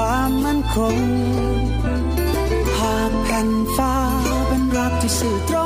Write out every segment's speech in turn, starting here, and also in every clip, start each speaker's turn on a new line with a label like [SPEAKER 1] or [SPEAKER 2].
[SPEAKER 1] ค
[SPEAKER 2] วามมั่นคงหากแผ่นฟ้าเป็นรั
[SPEAKER 1] กที่สื่อตรง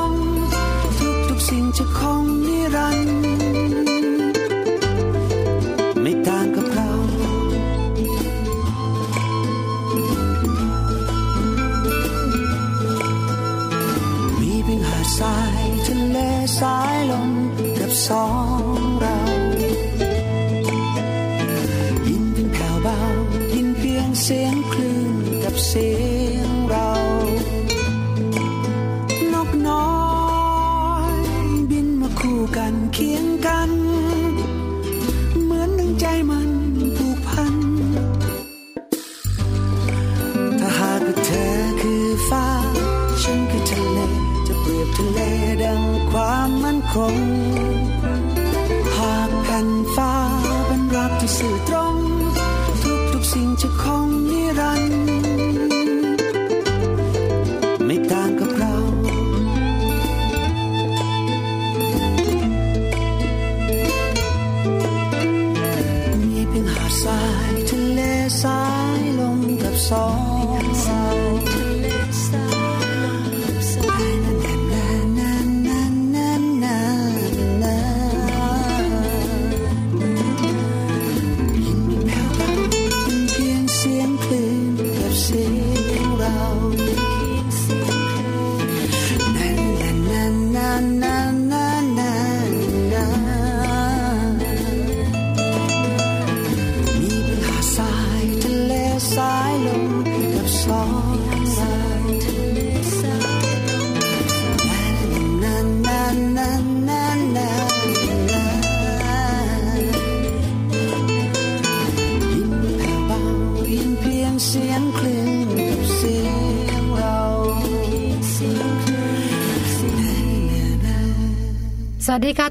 [SPEAKER 2] บคุณผู้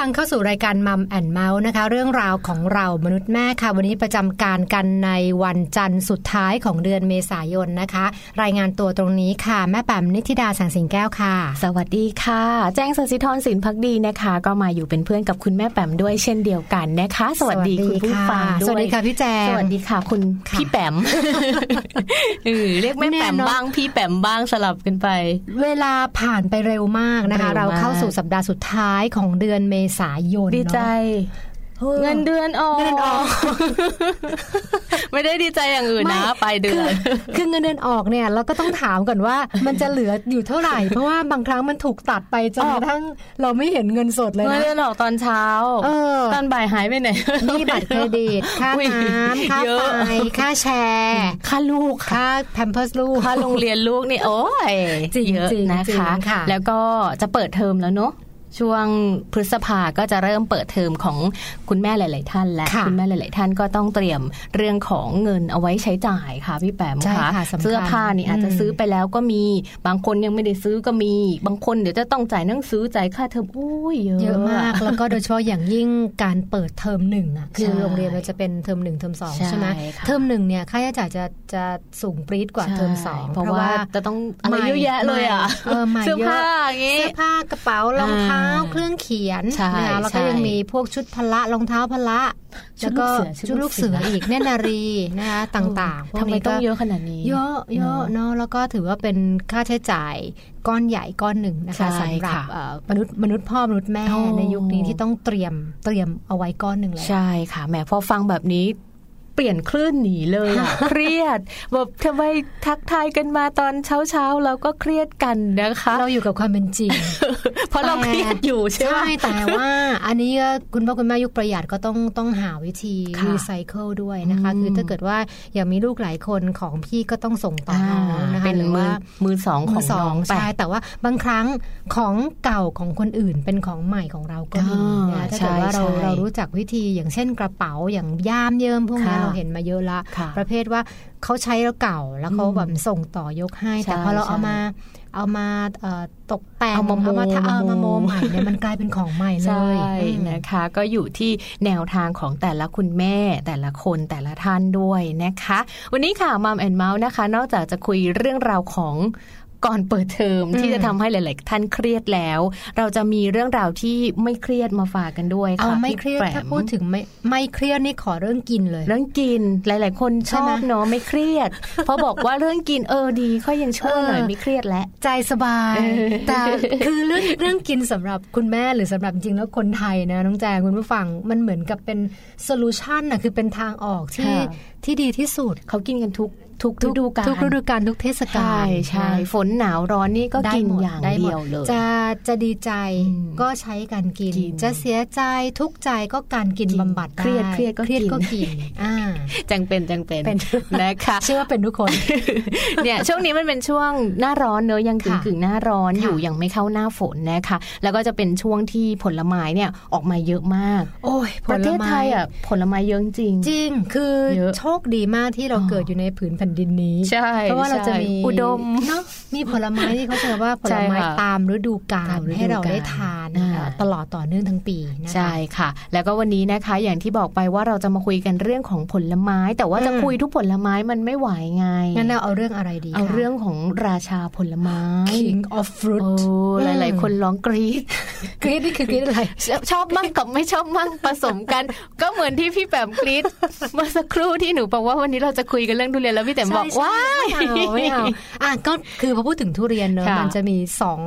[SPEAKER 2] ฟังเข้าสู่รายการมัมแอนเมาส์นะคะ เรื่องราวของเรามนุษย์แม่ค่ะ วันนี้ประจำการกันในวันจันทร์สุดท้ายของเดือนเมษายนนะคะ รายงานตัวตรงนี้ค่ะ แม่แปมนิธิดาแสงสิงแก้วค่ะ
[SPEAKER 3] สวัสดีค่ะ แจ้งสศิธรสินพักดีนะคะ ก็มาอยู่เป็นเพื่อนกับคุณแม่แปมด้วยเช่นเดียวกันนะคะ สวัสดีคุณผู้ฟังด้วย
[SPEAKER 2] สวัสดีค่ะพี่แจง
[SPEAKER 3] สวัสดีค่ะ คุณพี่แปมเรียกแม่แปมบ้างพี่แปมบ้างสลับกันไป
[SPEAKER 2] เวลาผ่านไปเร็วมากนะคะ เราเข้าสู่สัปดาห์สุดท้ายของเดือนเมษายน
[SPEAKER 3] ดีใจเงินเดือนออกเงินออก ไม่ได้ดีใจอย่างอื่นนะไปเดือน
[SPEAKER 2] คือเงินเดือนออกเนี่ย เราก็ต้องถามก่อนว่า มันจะเหลืออยู่เท่าไหร่ เพราะว่าบางครั้งมันถูกตัดไปจนกระทั่งเราไม่เห็นเงินสดเลยนะเงิ
[SPEAKER 3] นเดือนออกตอนเช้าตอนบ่ายหายไปไหน
[SPEAKER 2] นี่บัตรเครดิตค่าน้ำค่าไฟค่าแชร์
[SPEAKER 3] ค่าลูก
[SPEAKER 2] ค่าแพมเพิร์สลูก
[SPEAKER 3] ค่าโรงเรียนลูกนี่โอ้ย
[SPEAKER 2] จริง
[SPEAKER 3] เยอะนะคะ แล้วก็จะเปิดเทอมแล้วเนาะ ช่วงพฤษภาก็จะเริ่มเปิดเทอมของคุณแม่หลาย ๆ ท่านและ
[SPEAKER 2] ค่ะ
[SPEAKER 3] คุณแม่หลาย ๆ ท่านก็ต้องเตรียมเรื่องของเงินเอาไว้ใช้จ่ายค่ะพี่แปม
[SPEAKER 2] ใช่
[SPEAKER 3] ค่ะ
[SPEAKER 2] ค่ะสำคัญ
[SPEAKER 3] เสื้อผ้านี่อาจจะ
[SPEAKER 2] อืม
[SPEAKER 3] ซื้อไปแล้วก็มีบางคนยังไม่ได้ซื้อก็มี บางคนเดี๋ยวจะต้องจ่ายหนังสือจ่ายค่าเทอมอุ้ยเยอะ
[SPEAKER 2] เยอะมาก แล้วก็โดยเฉพาะอย่างยิ่งการเปิดเทอมหนึ่งอะคือ
[SPEAKER 3] ใช่
[SPEAKER 2] โรงเรียนเราจะเป็นเทอมหนึ่งเทอมสอง
[SPEAKER 3] ใช่
[SPEAKER 2] ใช่ไหม
[SPEAKER 3] ค่ะ
[SPEAKER 2] เทอมหนึ่งเนี่ยค่าใช้จ่ายจะจะสูงปรี๊ดกว่า
[SPEAKER 3] ใช่
[SPEAKER 2] เทอมสอง
[SPEAKER 3] เพราะว่าจะต้องอะไรเยอะแยะเลยอะ
[SPEAKER 2] เออใหม่
[SPEAKER 3] เสื้อ
[SPEAKER 2] เย
[SPEAKER 3] ผ้า
[SPEAKER 2] อะ
[SPEAKER 3] อย่างงี้
[SPEAKER 2] เสื้อผ้ากระเป๋ารองเท้า
[SPEAKER 3] อ่า
[SPEAKER 2] เครื่องเขียน
[SPEAKER 3] ใช่
[SPEAKER 2] นะคะแล้วก็
[SPEAKER 3] ใช่
[SPEAKER 2] ยังมีพวกชุดพละรองเท้าพละ
[SPEAKER 3] ชุ
[SPEAKER 2] แล้
[SPEAKER 3] ด
[SPEAKER 2] ว
[SPEAKER 3] ลู
[SPEAKER 2] ก็
[SPEAKER 3] กเสือชุ
[SPEAKER 2] ชุ
[SPEAKER 3] ด
[SPEAKER 2] ด
[SPEAKER 3] ลู
[SPEAKER 2] ลู
[SPEAKER 3] ก
[SPEAKER 2] ก
[SPEAKER 3] เสื
[SPEAKER 2] เสื
[SPEAKER 3] อ
[SPEAKER 2] ออีกเนตรนารีนะคะต่างๆพว
[SPEAKER 3] กนี้
[SPEAKER 2] ก็ทำ
[SPEAKER 3] ไมต้องเยอะขนาดนี้
[SPEAKER 2] เยอะเยอะเนาะแล้วก็ถือว่าเป็นค่าใช้จ่ายก้อนใหญ่ก้อนหนึ่งนะคะ
[SPEAKER 3] ใช่
[SPEAKER 2] สำหรับ
[SPEAKER 3] ค่ะ
[SPEAKER 2] เอ่อมนุษย์มนุษย์พ่อมนุษย์แม่
[SPEAKER 3] โอ้
[SPEAKER 2] ในยุคนี้ที่ต้องเตรียมเตรียมเอาไว้ก้อนหนึ่งเลย
[SPEAKER 3] ใช่ค่ะแหมพอฟังแบบนี้ เปลี่ยนคลื่นหนีเลยอะเครียดแบบทำไมทักทายกันมาตอนเช้าเช้าๆเราก็เครียดกันนะคะ
[SPEAKER 2] เราอยู่กับความเป็นจริง
[SPEAKER 3] เพราะเราเครียดอยู่ใช่ไหม
[SPEAKER 2] ใช่แต่ว่า อันนี้ก็คุณพ่อคุณแม่ยุคประหยัดก็ต้องต้องหาวิธี
[SPEAKER 3] ค่ะ
[SPEAKER 2] รีไซเคิลด้วยนะคะ
[SPEAKER 3] อืม
[SPEAKER 2] คือถ้าเกิดว่าอยากมีลูกหลายคนของพี่ก็ต้องส่งต่อน้องนะคะ
[SPEAKER 3] เป็น
[SPEAKER 2] หรือ
[SPEAKER 3] มื
[SPEAKER 2] ว่า
[SPEAKER 3] อมือสองของ
[SPEAKER 2] สอ
[SPEAKER 3] น้องงไป
[SPEAKER 2] ใช่แต่ว่าบางครั้งของเก่าของคนอื่นเป็นของใหม่ของเราก็มี
[SPEAKER 3] อ่า
[SPEAKER 2] นะถ้าเกิดว่าเรา
[SPEAKER 3] ใช่ใช่
[SPEAKER 2] เรารู้จักวิธีอย่างเช่นกระเป๋าอย่างย่ามเยิมพวกนี้
[SPEAKER 3] ค่ะ
[SPEAKER 2] เราเห็นมาเยอะละ
[SPEAKER 3] ค่ะ
[SPEAKER 2] ประเภทว่าเขาใช้แล้วเก่าแล้วเขา
[SPEAKER 3] อืม
[SPEAKER 2] แบบส่งต่อยกให้
[SPEAKER 3] ใช่
[SPEAKER 2] แต่พอเราเอา
[SPEAKER 3] ใช่
[SPEAKER 2] มาเอามาเอ่อตกแต่ง
[SPEAKER 3] เอามาโม
[SPEAKER 2] ทำเอามาโม
[SPEAKER 3] โม
[SPEAKER 2] ใหม่เนี่ยมันกลายเป็นของใหม่เล
[SPEAKER 3] ใช่
[SPEAKER 2] ยอืม
[SPEAKER 3] นะคะ ก็อยู่ที่แนวทางของแต่ละคุณแม่ แต่ละคนแต่ละท่านด้วยนะคะ วันนี้ค่ะมัมแอนเมาส์นะคะ นอกจากจะคุยเรื่องราวของ ก่อนเปิดเทอม
[SPEAKER 2] อืม
[SPEAKER 3] ที่จะทำให้หลาย ๆ ท่านเครียดแล้ว เราจะมีเรื่องราวที่ไม่เครียดมาฝากกันด้วย
[SPEAKER 2] เอา
[SPEAKER 3] ค่ะ
[SPEAKER 2] ไม่
[SPEAKER 3] พี่
[SPEAKER 2] เครียด
[SPEAKER 3] แปม
[SPEAKER 2] ถ้าพูดถึงไม่ไม่เครียดนี่ขอเรื่องกินเลย
[SPEAKER 3] เรื่องกินหลาย ๆ คนชอบ
[SPEAKER 2] ใช่ไหม
[SPEAKER 3] บเนาะไม่เครียดเพราะบอกว่าเรื่องกินเออดีเขายังช่วยหน่อย
[SPEAKER 2] เออ
[SPEAKER 3] ไม่เครียดแล้ว
[SPEAKER 2] ใจสบาย
[SPEAKER 3] เออ
[SPEAKER 2] แต่คือเรื่องเรื่องกินสำหรับคุณแม่หรือสำหรับจริงแล้วคนไทยนะน้องแจงคุณผู้ฟังมันเหมือนกับเป็น solution นะคือเป็นทางออกที่
[SPEAKER 3] ค่ะ
[SPEAKER 2] ที่ดีที่สุด
[SPEAKER 3] เขากินกันทุก ทุกฤดูกาล
[SPEAKER 2] ทุกฤดูกาลทุกเทศกา
[SPEAKER 3] ใช่
[SPEAKER 2] ล
[SPEAKER 3] ใช่
[SPEAKER 2] นะ
[SPEAKER 3] ฝนหนาวร้อนนี่ก็
[SPEAKER 2] ได้
[SPEAKER 3] กิน
[SPEAKER 2] หมด
[SPEAKER 3] อย่าง
[SPEAKER 2] ได้หม
[SPEAKER 3] เดียวเลย
[SPEAKER 2] จะจะดีใจ
[SPEAKER 3] อืม
[SPEAKER 2] ก็ใช้การกิน
[SPEAKER 3] กิน
[SPEAKER 2] จะเสียใจทุกข์ใจก็การกิน
[SPEAKER 3] กิน
[SPEAKER 2] บำบัด
[SPEAKER 3] เครียด
[SPEAKER 2] ไเค
[SPEAKER 3] รียดก็
[SPEAKER 2] เครียด
[SPEAKER 3] กิน
[SPEAKER 2] ก็กินอ่า
[SPEAKER 3] จังเป็นจังเป็น
[SPEAKER 2] เป็น
[SPEAKER 3] นะคะ
[SPEAKER 2] เชื่อว่าเป็นทุกคน
[SPEAKER 3] เนี่ยช่วงนี้มันเป็นช่วงหน้าร้อนเนอะยังกึ่ง
[SPEAKER 2] ค่ะ
[SPEAKER 3] กึ่งๆหน้าร้อน
[SPEAKER 2] ค่ะ
[SPEAKER 3] อยู่ยังไม่เข้าหน้าฝนนะคะ แล้วก็จะเป็นช่วงที่ผลไม้เนี่ยออกมาเยอะมาก
[SPEAKER 2] โอ้ยผ
[SPEAKER 3] ประ
[SPEAKER 2] ล
[SPEAKER 3] เทศ
[SPEAKER 2] ไม้
[SPEAKER 3] ไทยอะผลไม้เยอะจริง
[SPEAKER 2] จริงคือ
[SPEAKER 3] เยอะ
[SPEAKER 2] โชคดีมากที่เรา
[SPEAKER 3] อ๋อ
[SPEAKER 2] เกิดอยู่ในผืนแผ่นดินนี้
[SPEAKER 3] ใช่
[SPEAKER 2] เพราะว่าเราจะมี
[SPEAKER 3] อุดม
[SPEAKER 2] เนาะมีผลไม้ที่เขาเชื่อว่าผ
[SPEAKER 3] ใช่
[SPEAKER 2] ลไม้
[SPEAKER 3] ค่ะ
[SPEAKER 2] ตามฤดูกา
[SPEAKER 3] ตา
[SPEAKER 2] ล
[SPEAKER 3] มฤดูกาล
[SPEAKER 2] ให้เราได้ทาน
[SPEAKER 3] อ่า
[SPEAKER 2] เอ่อตลอดต่อเนื่องทั้งปีนะคะ
[SPEAKER 3] ใช่ค่ะ แล้วก็วันนี้นะคะอย่างที่บอกไปว่าเราจะมาคุยกันเรื่องของผลไม้ แต่ว่าจะ
[SPEAKER 2] อืม
[SPEAKER 3] คุยทุกผลไม้มันไม่ไหวไง
[SPEAKER 2] งั้นเราเอาเรื่องอะไรดี
[SPEAKER 3] เอา
[SPEAKER 2] คะ
[SPEAKER 3] เรื่องของราชาผลไม้
[SPEAKER 2] King of
[SPEAKER 3] โอ้
[SPEAKER 2] Fruit
[SPEAKER 3] หลาย ๆ คนร้องกรี๊ด
[SPEAKER 2] กรี๊ดนี่คือกรี๊ดอะไร
[SPEAKER 3] ชอบมั่งกับไม่ชอบมั่งผสมกัน ก็เหมือนที่พี่แปมกรี๊ดเมื่อสักครู่ที่หนูบอกว่าวันนี้เราจะคุยกันเรื่องทุเรียนแล้วพี่แปมบอก
[SPEAKER 2] ใช่
[SPEAKER 3] ว่า
[SPEAKER 2] ใช่ไม่เอาไม่เอาอะก็คือพอพูดถึงทุเรียนเนอะ
[SPEAKER 3] ค่ะ
[SPEAKER 2] มันจะมีสอง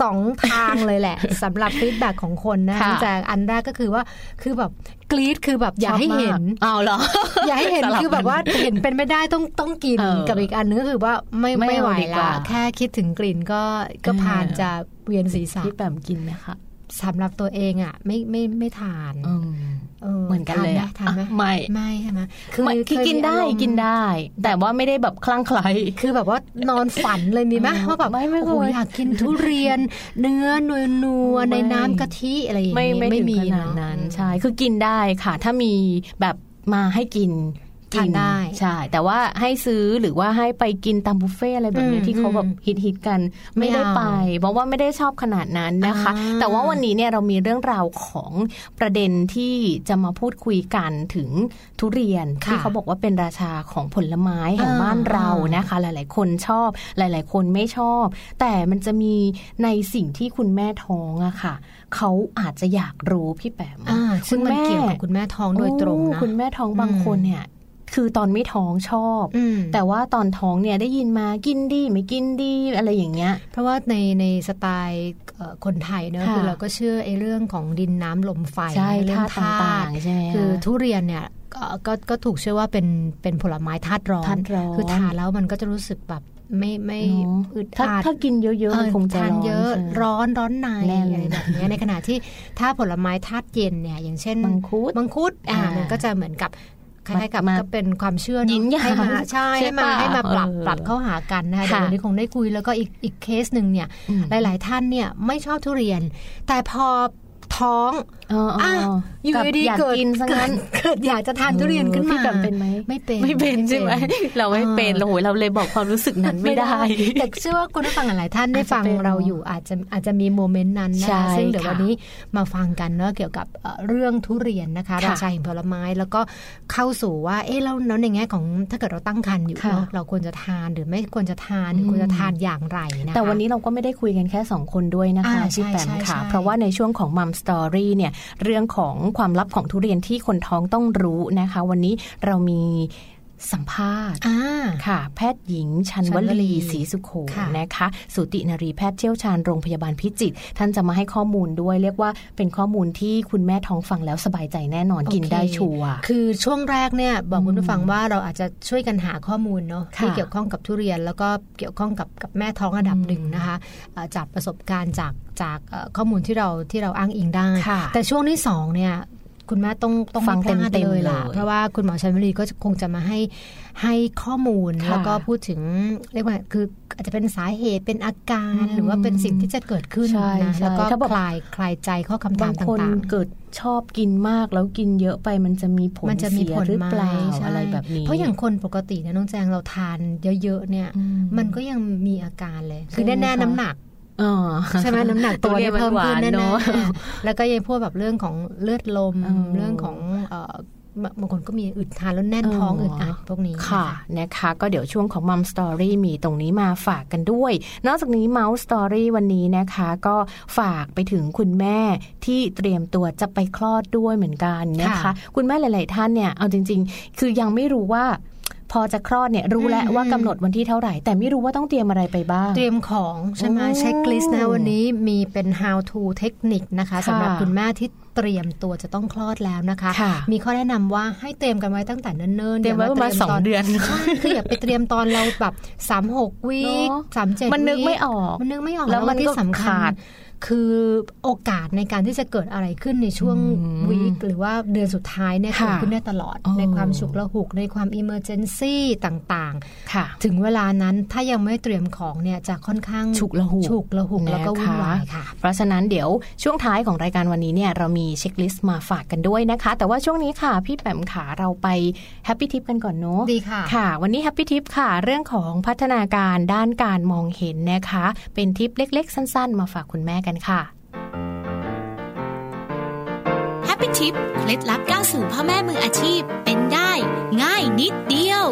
[SPEAKER 2] สองทางเลยแหละสำหรับฟีดแบ็ของคนนะ
[SPEAKER 3] ค่ะ
[SPEAKER 2] แต่อันแรกก็คือว่าคือแบบกรี๊ดคือแบบอยากให้เห็น
[SPEAKER 3] เอาเหรอ
[SPEAKER 2] อย่าให้เห็น
[SPEAKER 3] สลับ
[SPEAKER 2] คือแบบว่าเห็นเป็นไม่ได้ต้องต้องกิน
[SPEAKER 3] เออ
[SPEAKER 2] กับอีกอันนึงก็คือว่าไม่
[SPEAKER 3] ไม่
[SPEAKER 2] ไม่
[SPEAKER 3] เอา
[SPEAKER 2] ไหว
[SPEAKER 3] ดีกว่า
[SPEAKER 2] ละแค่คิดถึงกลิ่นก็ก็
[SPEAKER 3] เออ
[SPEAKER 2] พานจะเวียนศีรษะ
[SPEAKER 3] พี่แปมกินไหมคะ
[SPEAKER 2] สำหรับตัวเองอะไม่ไม่ไม่ทาน
[SPEAKER 3] อืมเหมือนกันเลย
[SPEAKER 2] ทา
[SPEAKER 3] อะ
[SPEAKER 2] ไหมทานไหม
[SPEAKER 3] ไม่
[SPEAKER 2] ไม่ใช่ไหม
[SPEAKER 3] ไม่คือกินได้
[SPEAKER 2] อารมณ์
[SPEAKER 3] กินได้ แต่ว่าไม่ได้แบบคลั่งไคล้
[SPEAKER 2] คือแบบว่านอนฝันเลยมีไหม
[SPEAKER 3] เออ
[SPEAKER 2] ว่าแบบ
[SPEAKER 3] ไม่ไม่เคย
[SPEAKER 2] โอ้โหอยากกินทุเรียน เนื้อนัวนัวๆ
[SPEAKER 3] ไม่
[SPEAKER 2] ในน้ำกะทิอะไรอย่าง
[SPEAKER 3] ไม่
[SPEAKER 2] นี้
[SPEAKER 3] ไม่ถึง
[SPEAKER 2] มี
[SPEAKER 3] ขนาด
[SPEAKER 2] เอะ
[SPEAKER 3] นั้น
[SPEAKER 2] อืม
[SPEAKER 3] ใช่คือกินได้ค่ะ ถ้ามีแบบมาให้กิน
[SPEAKER 2] ทานได้
[SPEAKER 3] ใช่ แต่ว่าให้ซื้อหรือว่าให้ไปกินตามบุฟเฟ่อะไรแบบเนี้ย
[SPEAKER 2] อืม
[SPEAKER 3] ที่เขาแบบ
[SPEAKER 2] อืม
[SPEAKER 3] ฮิตฮิตๆกัน
[SPEAKER 2] ไม่
[SPEAKER 3] ไม่ได้
[SPEAKER 2] เอา
[SPEAKER 3] ไป เพราะว่าไม่ได้ชอบขนาดนั้นนะคะ
[SPEAKER 2] อ่า
[SPEAKER 3] แต่ว่าวันนี้เนี่ยเรามีเรื่องราวของประเด็นที่จะมาพูดคุยกันถึงทุเรียนที่เขาบอกว่าเป็นราชาของผลไม้แห่ง
[SPEAKER 2] อ่า
[SPEAKER 3] บ้านเรา
[SPEAKER 2] อ่าน
[SPEAKER 3] นะคะ หลาย ๆ คนชอบหลาย ๆ คนไม่ชอบ แต่มันจะมีในสิ่งที่คุณแม่ท้องอะค่ะเขาอาจจะอยากรู้พี่แปม
[SPEAKER 2] อ่าซึ่งมันเกี่ยวกับคุณแม่ท้องโดยตรงนะ
[SPEAKER 3] โอ้คุณแม่ท้องบางคนเนี่ย คือตอนไม่ท้องชอบ
[SPEAKER 2] อืม
[SPEAKER 3] แต่ว่าตอนท้องเนี่ยได้ยินมากินดีไม่กินดีอะไรอย่างเงี้ย
[SPEAKER 2] เพราะว่าในในสไตล์เอ่อคนไทยเนอะ
[SPEAKER 3] ค่ะ
[SPEAKER 2] คือเราก็เชื่อไอ้เรื่องของดินน้ำลมไฟ
[SPEAKER 3] ใช่
[SPEAKER 2] เรื่อง
[SPEAKER 3] ธาตุต่างๆใช่ไหมคะ
[SPEAKER 2] คือทุเรียนเนี่ยก็ก็ก็ถูกเชื่อว่าเป็นเป็นผลไม้ธาตุร้อน
[SPEAKER 3] ธาตุร้อน
[SPEAKER 2] คือทานแล้วมันก็จะรู้สึกแบบไม่ไม่
[SPEAKER 3] เนอะ
[SPEAKER 2] อึด
[SPEAKER 3] ถ้า
[SPEAKER 2] อัด
[SPEAKER 3] ถ้ากินเยอะๆมันคงจะ
[SPEAKER 2] ทาน
[SPEAKER 3] ร้อน
[SPEAKER 2] เยอะ
[SPEAKER 3] ใช่ไหม
[SPEAKER 2] ร้อนร้อนใน
[SPEAKER 3] แน่น
[SPEAKER 2] อะไรแบบเนี้ยในขณะที่ถ้าผลไม้ธาตุเย็นเนี่ยอย่างเช่น
[SPEAKER 3] มังคุด
[SPEAKER 2] มังคุดอ่า
[SPEAKER 3] อ่ามั
[SPEAKER 2] มันก็จะเหมือนกับ คคล้ายๆกับ
[SPEAKER 3] มา
[SPEAKER 2] ก็เป็นความเชื่อเนอะ
[SPEAKER 3] ยินหยาง
[SPEAKER 2] ให้มาใช่
[SPEAKER 3] ใช่
[SPEAKER 2] ให้มา
[SPEAKER 3] ปะ
[SPEAKER 2] ให้มาปรับ
[SPEAKER 3] เออ
[SPEAKER 2] ปรับเข้าหากันนะคะเดี๋ยว
[SPEAKER 3] ค่ะ
[SPEAKER 2] วันนี้คงได้คุยแล้วก็อีกอีกเคสหนึ่งเนี่ย
[SPEAKER 3] อืม
[SPEAKER 2] หลาย ๆ ท่านเนี่ยไม่ชอบทุเรียน แต่พอ ท้อง
[SPEAKER 3] เออเออ
[SPEAKER 2] อะอยู่
[SPEAKER 3] กับ
[SPEAKER 2] ดี
[SPEAKER 3] อยาก
[SPEAKER 2] ๆเกิด
[SPEAKER 3] กินซะงั้น
[SPEAKER 2] เกิดอยากจะทานทุเรียนขึ้นมา
[SPEAKER 3] พี่แบบเป็นไหม
[SPEAKER 2] ไม่เป็น
[SPEAKER 3] ไม่เป็นใช่ไหมเราไม่เป็น
[SPEAKER 2] เออ
[SPEAKER 3] เราโหยเราเลยบอกความรู้สึกนั้นไม่ได้
[SPEAKER 2] แต่เชื่อว่าคุณผู้ฟังหลายท่านได้ฟัง
[SPEAKER 3] อาจจะเป็น
[SPEAKER 2] เราอยู่อาจจะอาจจะมีโมเมนต์นั้นนะ
[SPEAKER 3] ใช่
[SPEAKER 2] คะซึ่งเดี๋ยว
[SPEAKER 3] ค่ะ
[SPEAKER 2] วันนี้มาฟังกันเนาะเกี่ยวกับเอ่อเรื่องทุเรียนนะคะ
[SPEAKER 3] ค่ะ
[SPEAKER 2] ราชาแห่งผลไม้แล้วก็เข้าสู่ว่าเอ๊ะแล้วแล้วในแง่ของถ้าเกิดเราตั้งครรภ์อยู่
[SPEAKER 3] ค่ะ
[SPEAKER 2] เนาะเราควรจะทานหรือไม่ควรจะทานหรือควรจะทานอย่างไรนะคะ
[SPEAKER 3] แต่วันนี้เราก็ไม่ได้คุยกันแค่สองคนด้วยนะคะ
[SPEAKER 2] อ่า
[SPEAKER 3] พี่แปม
[SPEAKER 2] ใช่ใช่
[SPEAKER 3] ค่ะ
[SPEAKER 2] ใช่
[SPEAKER 3] เพราะว่าในช่วงของมัมสตอรี่เนี่ยเรื่องของความลับของทุเรียนที่คนท้องต้องรู้นะคะ วันนี้เรามี สัมภาษณ์
[SPEAKER 2] อ่า
[SPEAKER 3] ค่ะ แพทย์หญิงชัน
[SPEAKER 2] ชั
[SPEAKER 3] วน
[SPEAKER 2] วลี
[SPEAKER 3] ลีศรีสุโข
[SPEAKER 2] ค่ะ
[SPEAKER 3] นะคะ สูตินรีแพทย์เชี่ยวชาญโรงพยาบาลพิจิตรท่านจะมาให้ข้อมูลด้วย เรียกว่าเป็นข้อมูลที่คุณแม่ท้องฟังแล้วสบายใจแน่นอนกิน
[SPEAKER 2] โอเค
[SPEAKER 3] ได้ชัวร์
[SPEAKER 2] คือช่วงแรกเนี่ยบอกคุณ
[SPEAKER 3] อื
[SPEAKER 2] ผู้
[SPEAKER 3] ม
[SPEAKER 2] ฟังว่าเราอาจจะช่วยกันหาข้อมูลเนาะ
[SPEAKER 3] ค่ะ
[SPEAKER 2] ที่เกี่ยวข้องกับทุเรียน แล้วก็เกี่ยวข้องกับกับแม่ท้องระดับ
[SPEAKER 3] อืม
[SPEAKER 2] หนึ่งนะคะเอ่อจากประสบการณ์จากจากเอ่อข้อมูลที่เราที่เราอ้างอิงได้
[SPEAKER 3] ค่ะ
[SPEAKER 2] แต่ช่วงที่สองเนี่ย คุณแม่ต้องต้อง
[SPEAKER 3] ฟัง
[SPEAKER 2] ไม่พลาด
[SPEAKER 3] เต็มๆ
[SPEAKER 2] เลยล่ะ
[SPEAKER 3] เลย
[SPEAKER 2] เพราะว่าคุณหมอชันวลีก็คงจะมาให้ให้ข้อมูล
[SPEAKER 3] ค่ะ
[SPEAKER 2] แล้วก็พูดถึงเรียกว่าคืออาจจะเป็นสาเหตุเป็นอาการ
[SPEAKER 3] อืม
[SPEAKER 2] หรือว่าเป็นสิ่งที่จะเกิดขึ้น
[SPEAKER 3] ใช่
[SPEAKER 2] นะ
[SPEAKER 3] ใช่
[SPEAKER 2] แล้วก็
[SPEAKER 3] ถ้าบอก
[SPEAKER 2] คลายคลายใจข้อคำถา
[SPEAKER 3] บามงคน
[SPEAKER 2] ต่าง
[SPEAKER 3] เกิดชอบกินมากแล้วกินเยอะไปมันจะมีผ
[SPEAKER 2] ๆ
[SPEAKER 3] ล
[SPEAKER 2] มันจะมี
[SPEAKER 3] เสีย
[SPEAKER 2] ผล
[SPEAKER 3] หรือ
[SPEAKER 2] ไหม
[SPEAKER 3] เปล่า
[SPEAKER 2] ใช่
[SPEAKER 3] อะไรแบบนี้
[SPEAKER 2] เพราะอย่างคนปกตินะน้องแจงเราทานเยอะๆเนี่ย
[SPEAKER 3] อื
[SPEAKER 2] มันก็ยังมีอาการเลย คือ
[SPEAKER 3] ใช่ไหม
[SPEAKER 2] แน่
[SPEAKER 3] คะ
[SPEAKER 2] ๆน้ำหนัก
[SPEAKER 3] อ๋อ
[SPEAKER 2] ใช่ไหมน้ำหนักตัวเนี่ย
[SPEAKER 3] ทุเรียน
[SPEAKER 2] เพิ่มขึ้น
[SPEAKER 3] มันหวาน
[SPEAKER 2] แน่
[SPEAKER 3] เนอะ
[SPEAKER 2] ๆแล้วก็ยังพวกแบบเรื่องของเลือดลม
[SPEAKER 3] อืม
[SPEAKER 2] เรื่องของเอ่อบางคนก็มีอึดทานแล้วแน่นท้อง
[SPEAKER 3] อ๋ออึ
[SPEAKER 2] อึดอัดพวกนี้
[SPEAKER 3] ค่ะ
[SPEAKER 2] น
[SPEAKER 3] นะคะ ก็เดี๋ยวช่วงของ Mom Story มีตรงนี้มาฝากกันด้วย นอกจากนี้ Mom Story วันนี้นะคะ ก็ฝากไปถึงคุณแม่ที่เตรียมตัวจะไปคลอดด้วยเหมือนกันนะคะ
[SPEAKER 2] ค่ะ
[SPEAKER 3] คุณแม่หลาย ๆ ท่านเนี่ยเอาจริง ๆ คือยังไม่รู้ว่า พอจะคลอดเนี่ยรู้แล้ว
[SPEAKER 2] อืม
[SPEAKER 3] ว่ากำหนดวันที่เท่าไหร่ แต่ไม่รู้ว่าต้องเตรียมอะไรไปบ้าง
[SPEAKER 2] เตรียมของใช่ไหม
[SPEAKER 3] โอ้
[SPEAKER 2] checklist นะวันนี้มีเป็น how to เทคนิคนะคะ
[SPEAKER 3] ค่ะ
[SPEAKER 2] สำหรับคุณแม่ที่เตรียมตัวจะต้องคลอดแล้วนะคะ
[SPEAKER 3] ค่ะ
[SPEAKER 2] มีข้อแนะนำว่าให้เตรียมกันไว้ตั้งแต่เนิ่นๆ
[SPEAKER 3] เตรียมไว้
[SPEAKER 2] อย่
[SPEAKER 3] ประมาณ
[SPEAKER 2] ต
[SPEAKER 3] สอง
[SPEAKER 2] ต
[SPEAKER 3] เดือน
[SPEAKER 2] ใช่คืออย่าไปเตรียมตอนเราแบบสามหก week
[SPEAKER 3] เนอะ
[SPEAKER 2] สามเจ็ด
[SPEAKER 3] มันนึกไม่ออก
[SPEAKER 2] มันนึกไม่ออก
[SPEAKER 3] แล้วมันก็ขาดที่
[SPEAKER 2] สำคัญ คือโอกาสในการที่จะเกิดอะไรขึ้นในช่วง
[SPEAKER 3] อืม
[SPEAKER 2] week หรือว่าเดือนสุดท้ายเนี่ย
[SPEAKER 3] ค่ะ
[SPEAKER 2] เกิดขึ้นได้ตลอด
[SPEAKER 3] เออ
[SPEAKER 2] ในความฉุกละหุกในความ emergencyต่าง
[SPEAKER 3] ค่ะ
[SPEAKER 2] ๆถึงเวลานั้นถ้ายังไม่เตรียมของเนี่ยจะค่อนข้าง
[SPEAKER 3] ฉุกละหุก
[SPEAKER 2] ฉุกละหุกแล้วก็
[SPEAKER 3] นะคะ
[SPEAKER 2] วุ่นวายค่ะ
[SPEAKER 3] เพราะฉะนั้นเดี๋ยวช่วงท้ายของรายการวันนี้เนี่ยเรามี checklist มาฝากกันด้วยนะคะ แต่ว่าช่วงนี้ค่ะ พี่แปมขาเราไป Happy Tip กันก่อนเนาะ
[SPEAKER 2] ดีค่ะ
[SPEAKER 3] ค่ะ วันนี้ Happy Tip ค่ะ เรื่องของพัฒนาการด้านการมองเห็นนะคะ เป็นทิปเล็ก ๆ สั้น ๆ มาฝากคุณแม่กันค่ะ
[SPEAKER 4] Happy Tip เคล็ดลับก้าวสู่พ่อแม่มืออาชีพเป็นได้ ง่ายนิดเดียว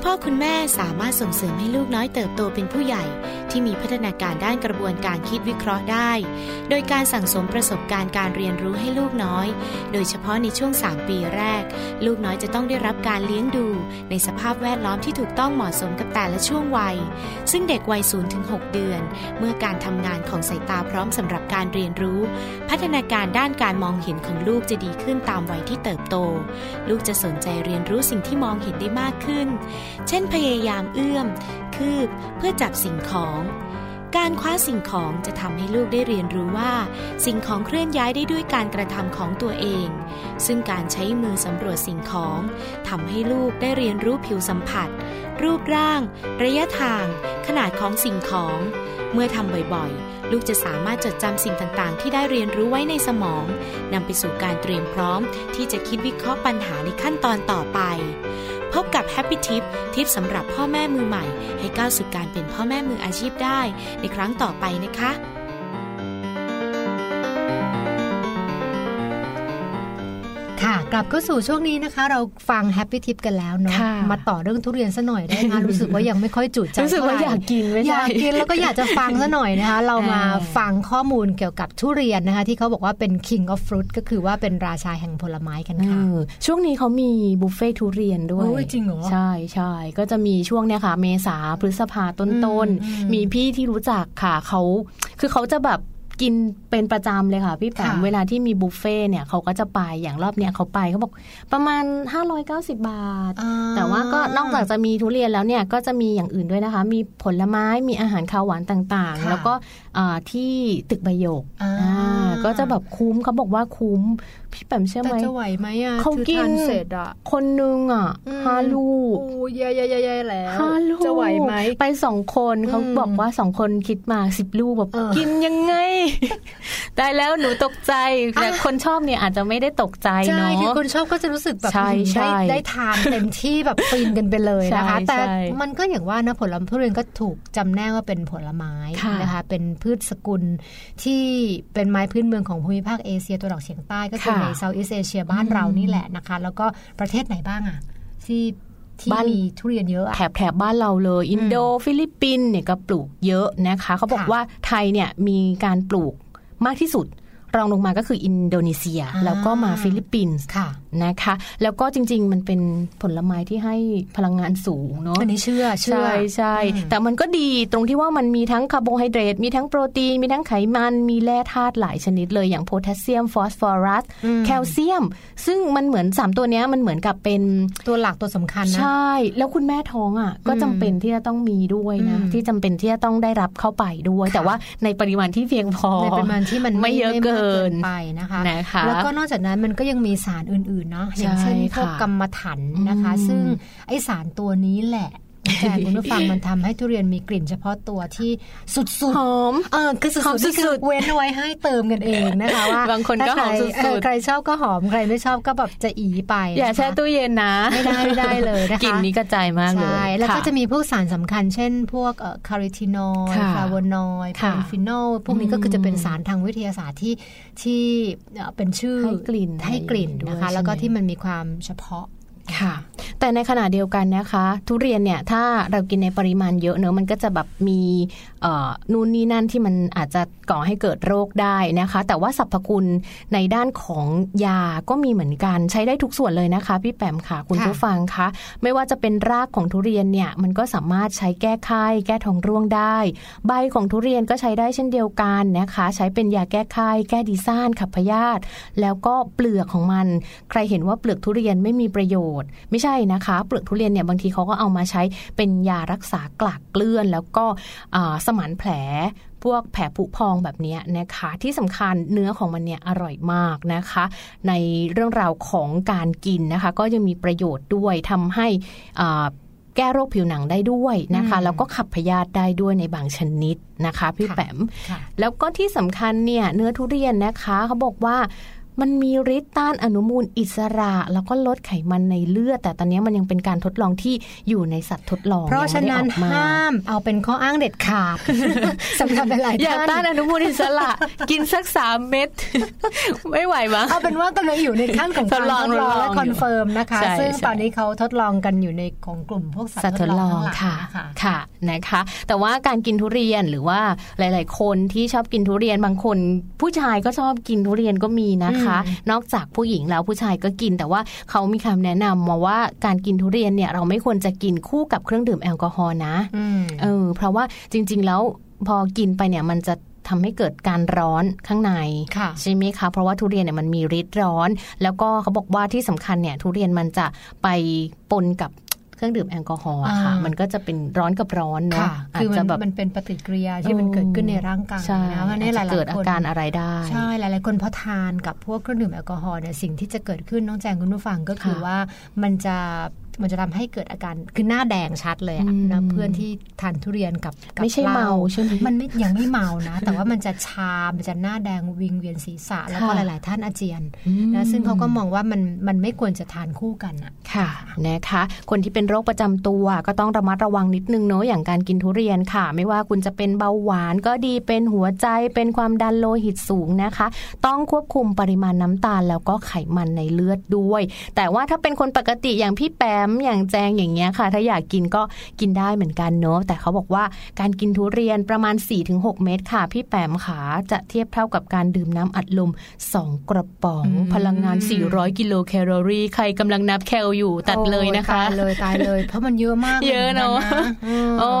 [SPEAKER 4] คุณพ่อคุณแม่สามารถส่งเสริมให้ลูกน้อยเติบโตเป็นผู้ใหญ่ ที่มีพัฒนาการด้านกระบวนการคิดวิเคราะห์ได้ โดยการสั่งสมประสบการณ์การเรียนรู้ให้ลูกน้อย โดยเฉพาะในช่วง 3 ปีแรก ลูกน้อยจะต้องได้รับการเลี้ยงดู ในสภาพแวดล้อมที่ถูกต้องเหมาะสมกับแต่ละช่วงวัย ซึ่งเด็กวัย0ถึง6เดือน เมื่อการทำงานของสายตาพร้อมสำหรับการเรียนรู้ พัฒนาการด้านการมองเห็นของลูกจะดีขึ้นตามวัยที่เติบโต ลูกจะสนใจเรียนรู้สิ่งที่มองเห็นได้มากขึ้นเช่นพยายามเอื้อม คืบเพื่อจับสิ่งของ การคว้าสิ่งของจะทำให้ลูกได้เรียนรู้ว่า สิ่งของเคลื่อนย้ายได้ด้วยการกระทำของตัวเอง ซึ่งการใช้มือสำรวจสิ่งของทำให้ลูกได้เรียนรู้ผิวสัมผัส รูปร่าง ระยะทาง ขนาดของสิ่งของเมื่อทำบ่อยๆ ลูกจะสามารถจดจำสิ่งต่างๆ ที่ได้เรียนรู้ไว้ในสมองนำไปสู่การเตรียมพร้อม ที่จะคิดวิเคราะห์ปัญหาในขั้นตอนต่อไป พบกับ Happy Tip ทิปสำหรับพ่อแม่มือใหม่ ให้ก้าวสู่การเป็นพ่อแม่มืออาชีพได้ ในครั้งต่อไปนะคะ
[SPEAKER 2] กลับเข้าสู่ช่วงนี้นะคะ เราฟังแฮปปี้ทิปกันแล้วเนาะ
[SPEAKER 3] ค่ะ
[SPEAKER 2] มาต่อเรื่องทุเรียนซะหน่อยได้ไหมรู้สึกว่ายังไม่ค่อยจุใจ
[SPEAKER 3] รู้สึกว่า
[SPEAKER 2] เท่ไห
[SPEAKER 3] อยากกินไม่
[SPEAKER 2] อ
[SPEAKER 3] ใช่
[SPEAKER 2] ยากกินแล้วก็อยากจะฟังซะหน่อยนะคะ เรามา
[SPEAKER 3] เออ
[SPEAKER 2] ฟังข้อมูลเกี่ยวกับทุเรียนนะคะ ที่เขาบอกว่าเป็น king of fruit ก็คือว่าเป็นราชาแห่งผลไม้กันค่ะ
[SPEAKER 3] เออช่วงนี้เขามีบุฟเฟ่ทุเรียนด้วย
[SPEAKER 2] โอ้ยจริงเหรอ
[SPEAKER 3] ใช่ใช่ก็จะมีช่วงเนี้ยค่ะ เมษาพฤษภาต้น
[SPEAKER 2] อื
[SPEAKER 3] ต้น
[SPEAKER 2] มอืม
[SPEAKER 3] มีพี่ที่รู้จักค่ะเขาคือเขาจะแบบ กินเป็นประจำเลยค่ะ พี่แปม
[SPEAKER 2] ค่ะ
[SPEAKER 3] เวลาที่มีบุฟเฟ่ต์เนี่ยเขาก็จะไปอย่างรอบเนี้ยเขาไปเขาบอกประมาณ 590 บาท
[SPEAKER 2] อ่
[SPEAKER 3] แต่ว่าก็นอกจากจะมีทุเรียนแล้วเนี่ยก็จะมีอย่างอื่นด้วยนะคะ มีผลไม้มีอาหารคาวหวานต่าง
[SPEAKER 2] ค่ะ
[SPEAKER 3] ๆแล้วก็อ่าที่ตึกใบหยก
[SPEAKER 2] อ่า
[SPEAKER 3] อ่าก็จะแบบคุ้มเขาบอกว่าคุ้ม พี่แปมเชื่อ
[SPEAKER 2] แต่
[SPEAKER 3] ไหม
[SPEAKER 2] จะไหวไหมอะ
[SPEAKER 3] เขากิน
[SPEAKER 2] คือทเสร็จอะ
[SPEAKER 3] คนนึงอะ
[SPEAKER 2] อืม
[SPEAKER 3] ห้าลูก
[SPEAKER 2] โอ้ยแย่ๆๆๆแล้ว
[SPEAKER 3] ห้าลูก
[SPEAKER 2] จะไหวไหม
[SPEAKER 3] ไปสองคนเขา
[SPEAKER 2] อืม
[SPEAKER 3] บอกว่าสองคนคิดมาสิบลูกแบบ
[SPEAKER 2] เออ
[SPEAKER 3] กินยังไงได้แล้วหนูตกใจแต่คนชอบเนี่ยอาจจะไม่ได้ตกใจ
[SPEAKER 2] ใช่
[SPEAKER 3] เนาะ
[SPEAKER 2] คือคนชอบก็จะรู้สึกแบบ
[SPEAKER 3] ใช่
[SPEAKER 2] อืม
[SPEAKER 3] ใช่
[SPEAKER 2] ได้ได้ทานเต็มที่แบบฟินกันไปเลยนะคะ
[SPEAKER 3] ใช่
[SPEAKER 2] แต่
[SPEAKER 3] ใช่
[SPEAKER 2] มันก็อย่างว่านะผลไม้ทุเรียนก็ถูกจำแนกว่าเป็นผลไม้
[SPEAKER 3] ค่ะ
[SPEAKER 2] นะคะเป็นพืชสกุล ที่เป็นไม้พื้นเมืองของภูมิภาคเอเชียตะวันออกเฉียงใต้ก็คือ
[SPEAKER 3] ค่ะ
[SPEAKER 2] ในเซาท์อีสเอเชียบ้านเรานี่แหละนะคะ แล้วก็ประเทศไหนบ้างอะที่ที่
[SPEAKER 3] บ้าน
[SPEAKER 2] มีทุเรียนเยอะอะ
[SPEAKER 3] แถบแถบบ้านเราเลย อินโดฟิลิปปินส์เนี่ยก็ปลูกเยอะนะคะ เขาบอก
[SPEAKER 2] ค่ะ
[SPEAKER 3] ว่าไทยเนี่ยมีการปลูกมากที่สุด รองลงมาก็คืออินโดนีเซีย
[SPEAKER 2] อ่า
[SPEAKER 3] แล้วก็มาฟิลิปปินส์
[SPEAKER 2] ค่ะ
[SPEAKER 3] นะคะ แล้วก็จริง ๆ มันเป็นผลไม้ที่ให้พลังงานสูงเนาะ
[SPEAKER 2] อันนี้เชื่อเชื่อ
[SPEAKER 3] ใช่ใช่
[SPEAKER 2] อืม
[SPEAKER 3] แต่มันก็ดีตรงที่ว่ามันมีทั้งคาร์โบไฮเดรตมีทั้งโปรตีน มีทั้งไขมัน มีแร่ธาตุหลายชนิดเลยอย่างโพแทสเซียมฟอสฟอรัส
[SPEAKER 2] อืม
[SPEAKER 3] แคลเซียม ซึ่งมันเหมือน 3 ตัวเนี้ยมันเหมือนกับเป็น
[SPEAKER 2] ตัวหลักตัวสำคัญนะ
[SPEAKER 3] ใช่ แล้วคุณแม่ท้องอะก็จำเป็นที่จะต้องมีด้วยนะ
[SPEAKER 2] อืม
[SPEAKER 3] ที่จำเป็นที่จะต้องได้รับเข้าไปด้วย
[SPEAKER 2] ค่ะ
[SPEAKER 3] แต่ว่าในปริมาณที่เพียงพอ
[SPEAKER 2] ในปริมาณที่มัน
[SPEAKER 3] ไม่เยอะ
[SPEAKER 2] มาก
[SPEAKER 3] เกิน
[SPEAKER 2] ไปนะคะ
[SPEAKER 3] นะคะ
[SPEAKER 2] แล้วก็นอกจากนั้นมันก็ยังมีสารอื่นๆเนาะอย่างเช่น
[SPEAKER 3] ใช่
[SPEAKER 2] พวก
[SPEAKER 3] ค่ะ
[SPEAKER 2] กรรมฐานนะคะ
[SPEAKER 3] อืม
[SPEAKER 2] ซึ่งไอสารตัวนี้แหละ แทนคุณผู้ฟังมันทำให้ทุเรียนมีกลิ่นเฉพาะตัวที่สุด
[SPEAKER 3] หอม
[SPEAKER 2] ๆเออคือสุด
[SPEAKER 3] หอม
[SPEAKER 2] ๆนี่คือ
[SPEAKER 3] สุดๆ
[SPEAKER 2] เว้นเอาไว้ให้เติมกันเองนะคะว่า
[SPEAKER 3] บางคนก็
[SPEAKER 2] ถ้
[SPEAKER 3] หอม
[SPEAKER 2] ใคร
[SPEAKER 3] สุดๆ
[SPEAKER 2] เออใครชอบก็หอมใครไม่ชอบก็แบบจะอีไป
[SPEAKER 3] อย่า
[SPEAKER 2] นะคะ
[SPEAKER 3] แช่ตู้เย็นนะ
[SPEAKER 2] ไม่ได้ไม่ได้เลยนะคะ
[SPEAKER 3] กลิ่นนี้กระจายมากเลย
[SPEAKER 2] ใช่แล้วก็
[SPEAKER 3] ค่
[SPEAKER 2] จะมีพวกสารสำคัญ เช่น พวกคาริทินอย
[SPEAKER 3] ค่ะ
[SPEAKER 2] ฟลาโวนอยด์
[SPEAKER 3] ค่ะ
[SPEAKER 2] พาฟินอลพวกนี้ก็คือจะเป็นสารทางวิทยาศาสตร์ที่ที่เอ่อเป็นชื่อ
[SPEAKER 3] ให้กลิ่น
[SPEAKER 2] ให้กลิ่น
[SPEAKER 3] ด้วย
[SPEAKER 2] นะคะ
[SPEAKER 3] ใช่ไหม
[SPEAKER 2] แล้วก็ที่มันมีความเฉพาะ
[SPEAKER 3] ค่ะ แต่ในขณะเดียวกันนะคะ ทุเรียนเนี่ยถ้าเรากินในปริมาณเยอะเนอะมันก็จะแบบมี นู่นนี่นั่นที่มันอาจจะก่อให้เกิดโรคได้นะคะ แต่ว่าสรรพคุณในด้านของยาก็มีเหมือนกันใช้ได้ทุกส่วนเลยนะคะ พี่แปมค่ะคุณผู้ฟังคะไม่ว่าจะเป็นรากของทุเรียนเนี่ยมันก็สามารถใช้แก้ไข้แก้ท้องร่วงได้ ใบของทุเรียนก็ใช้ได้เช่นเดียวกันนะคะ ใช้เป็นยาแก้ไข้แก้ดีซ่านขับพยาธิแล้วก็เปลือกของมัน ใครเห็นว่าเปลือกทุเรียนไม่มีประโยชน์ ไม่ใช่นะคะ เปลือกทุเรียนเนี่ยบางทีเขาก็เอามาใช้เป็นยารักษากลากเกลื่อนแล้วก็สมานแผล พวกแผลผุพองแบบนี้นะคะ ที่สำคัญเนื้อของมันเนี่ยอร่อยมากนะคะ ในเรื่องราวของการกินนะคะ ก็ยังมีประโยชน์ด้วยทำให้แก้โรคผิวหนังได้ด้วยนะคะ แล้วก็ขับพยาธิได้ด้วยในบางชนิดนะคะ พี่แปมแล้วก็ที่สำคัญเนี่ยเนื้อทุเรียนนะคะเขาบอกว่า มันมีฤทธิ์ต้านอนุมูลอิสระ แล้วก็ลดไขมันในเลือด แต่ตอนนี้มันยังเป็นการทดลองที่อยู่ในสัตว์ทดลอง
[SPEAKER 2] เพราะฉะนั้น
[SPEAKER 3] ยังไม่ได้ออกมา
[SPEAKER 2] ห้ามเอาเป็นข้ออ้างเด็ดขาดสำหรับหลายๆ
[SPEAKER 3] อย่า
[SPEAKER 2] ท่าน
[SPEAKER 3] ต้านอนุมูลอิสระ กินสักสามเม็ดไม่ไหวมั้ง
[SPEAKER 2] เอาเป็นว่ากำลังอยู่ในขั้นของการ
[SPEAKER 3] ทดลอง
[SPEAKER 2] ทดลอง
[SPEAKER 3] ทดลอง
[SPEAKER 2] และ confirm นะคะ
[SPEAKER 3] ใช่
[SPEAKER 2] ซึ่ง
[SPEAKER 3] ใช่
[SPEAKER 2] ตอนนี้เขาทดลองกันอยู่ในของกลุ่มพวกสัตว์
[SPEAKER 3] ว์
[SPEAKER 2] ทดลอ
[SPEAKER 3] ง
[SPEAKER 2] ทั้งหลาย
[SPEAKER 3] ค่ะ
[SPEAKER 2] นะคะ
[SPEAKER 3] ค่ะนะคะ แต่ว่าการกินทุเรียนหรือว่าหลาย ๆ คนที่ชอบกินทุเรียนบางคน ผู้ชายก็ชอบกินทุเรียนก็มีนะคะ
[SPEAKER 2] อืม
[SPEAKER 3] นอกจากผู้หญิงแล้วผู้ชายก็กิน แต่ว่าเขามีคำแนะนำมาว่าการกินทุเรียนเนี่ยเราไม่ควรจะกินคู่กับเครื่องดื่มแอลกอฮอล์นะ
[SPEAKER 2] อืม
[SPEAKER 3] เออเพราะว่าจริง ๆ แล้วพอกินไปเนี่ยมันจะทำให้เกิดการร้อนข้างใน
[SPEAKER 2] ค่ะ
[SPEAKER 3] ใช่ไหมคะเพราะว่าทุเรียนเนี่ยมันมีฤทธิ์ร้อน แล้วก็เขาบอกว่าที่สำคัญเนี่ยทุเรียนมันจะไปปนกับ เครื่องดื่มแอลกอฮอล์อะค่ะ
[SPEAKER 2] อ่ามั
[SPEAKER 3] มันก็จะเป็นร้อนกับร้อนเนาะ
[SPEAKER 2] ค่ะ
[SPEAKER 3] อา
[SPEAKER 2] คื
[SPEAKER 3] จ
[SPEAKER 2] อมั
[SPEAKER 3] จะ
[SPEAKER 2] น
[SPEAKER 3] แบบ
[SPEAKER 2] มันเป็นปฏิกิริยาที่มันเกิดขึ้นในร่างกาย
[SPEAKER 3] ใช่
[SPEAKER 2] นะเพราะฉะ
[SPEAKER 3] อา
[SPEAKER 2] นี่
[SPEAKER 3] จ
[SPEAKER 2] ห
[SPEAKER 3] จะ
[SPEAKER 2] ลายๆ
[SPEAKER 3] เกิดอา
[SPEAKER 2] คน
[SPEAKER 3] การอะไรได้
[SPEAKER 2] ใช่หลายๆคนพอทานกับพวกเครื่องดื่มแอลกอฮอล์เนี่ยสิ่งที่จะเกิดขึ้นน้องแจงคุณผู้ฟังก็คือ
[SPEAKER 3] ค่ะ
[SPEAKER 2] ว่ามันจะ มันจะทำให้เกิดอาการคือหน้าแดงชัดเลยอะ
[SPEAKER 3] อืม
[SPEAKER 2] นะเพื่อนที่ทานทุเรียนกับกับ
[SPEAKER 3] ไม่ใช่
[SPEAKER 2] หล้
[SPEAKER 3] เมาใช่ไหม
[SPEAKER 2] มันไม่ยังไม่เมานะ แต่ว่ามันจะชามันจะหน้าแดงวิงเวียนศีรษะ แล้วก็ห
[SPEAKER 3] ค่ะ
[SPEAKER 2] ลาย ๆ ท่านอาเจียน
[SPEAKER 3] อืม
[SPEAKER 2] นะซึ่งเขาก็มองว่ามันมันไม่ควรจะทานคู่กันอะ
[SPEAKER 3] ค่ะนะคะ คนที่เป็นโรคประจำตัวก็ต้องระมัดระวังนิดนึงเนอะอย่างการกินทุเรียนค่ะ ไม่ว่าคุณจะเป็นเบาหวานก็ดีเป็นหัวใจเป็นความดันโลหิตสูงนะคะ ต้องควบคุมปริมาณน้ำตาลแล้วก็ไขมันในเลือดด้วย แต่ว่าถ้าเป็นคนปกติอย่างพี่แปมำอย่างแจงอย่างเงี้ยค่ะ ถ้าอยากกินก็กินได้เหมือนกันเนาะแต่เขาบอกว่าการกินทุเรียนประมาณ 4-6 เม็ดค่ะ พี่แปมขาจะเทียบเท่ากับการดื่มน้ำอัดลม 2 กระป๋องพลังงาน 400 กิโลแคลอรี่ ใครกำลังนับแคลอยู่ตัดเลยนะคะ
[SPEAKER 5] ตายเลยตายเลย เพราะมันเยอะมาก
[SPEAKER 3] เยอะเนาะโอ้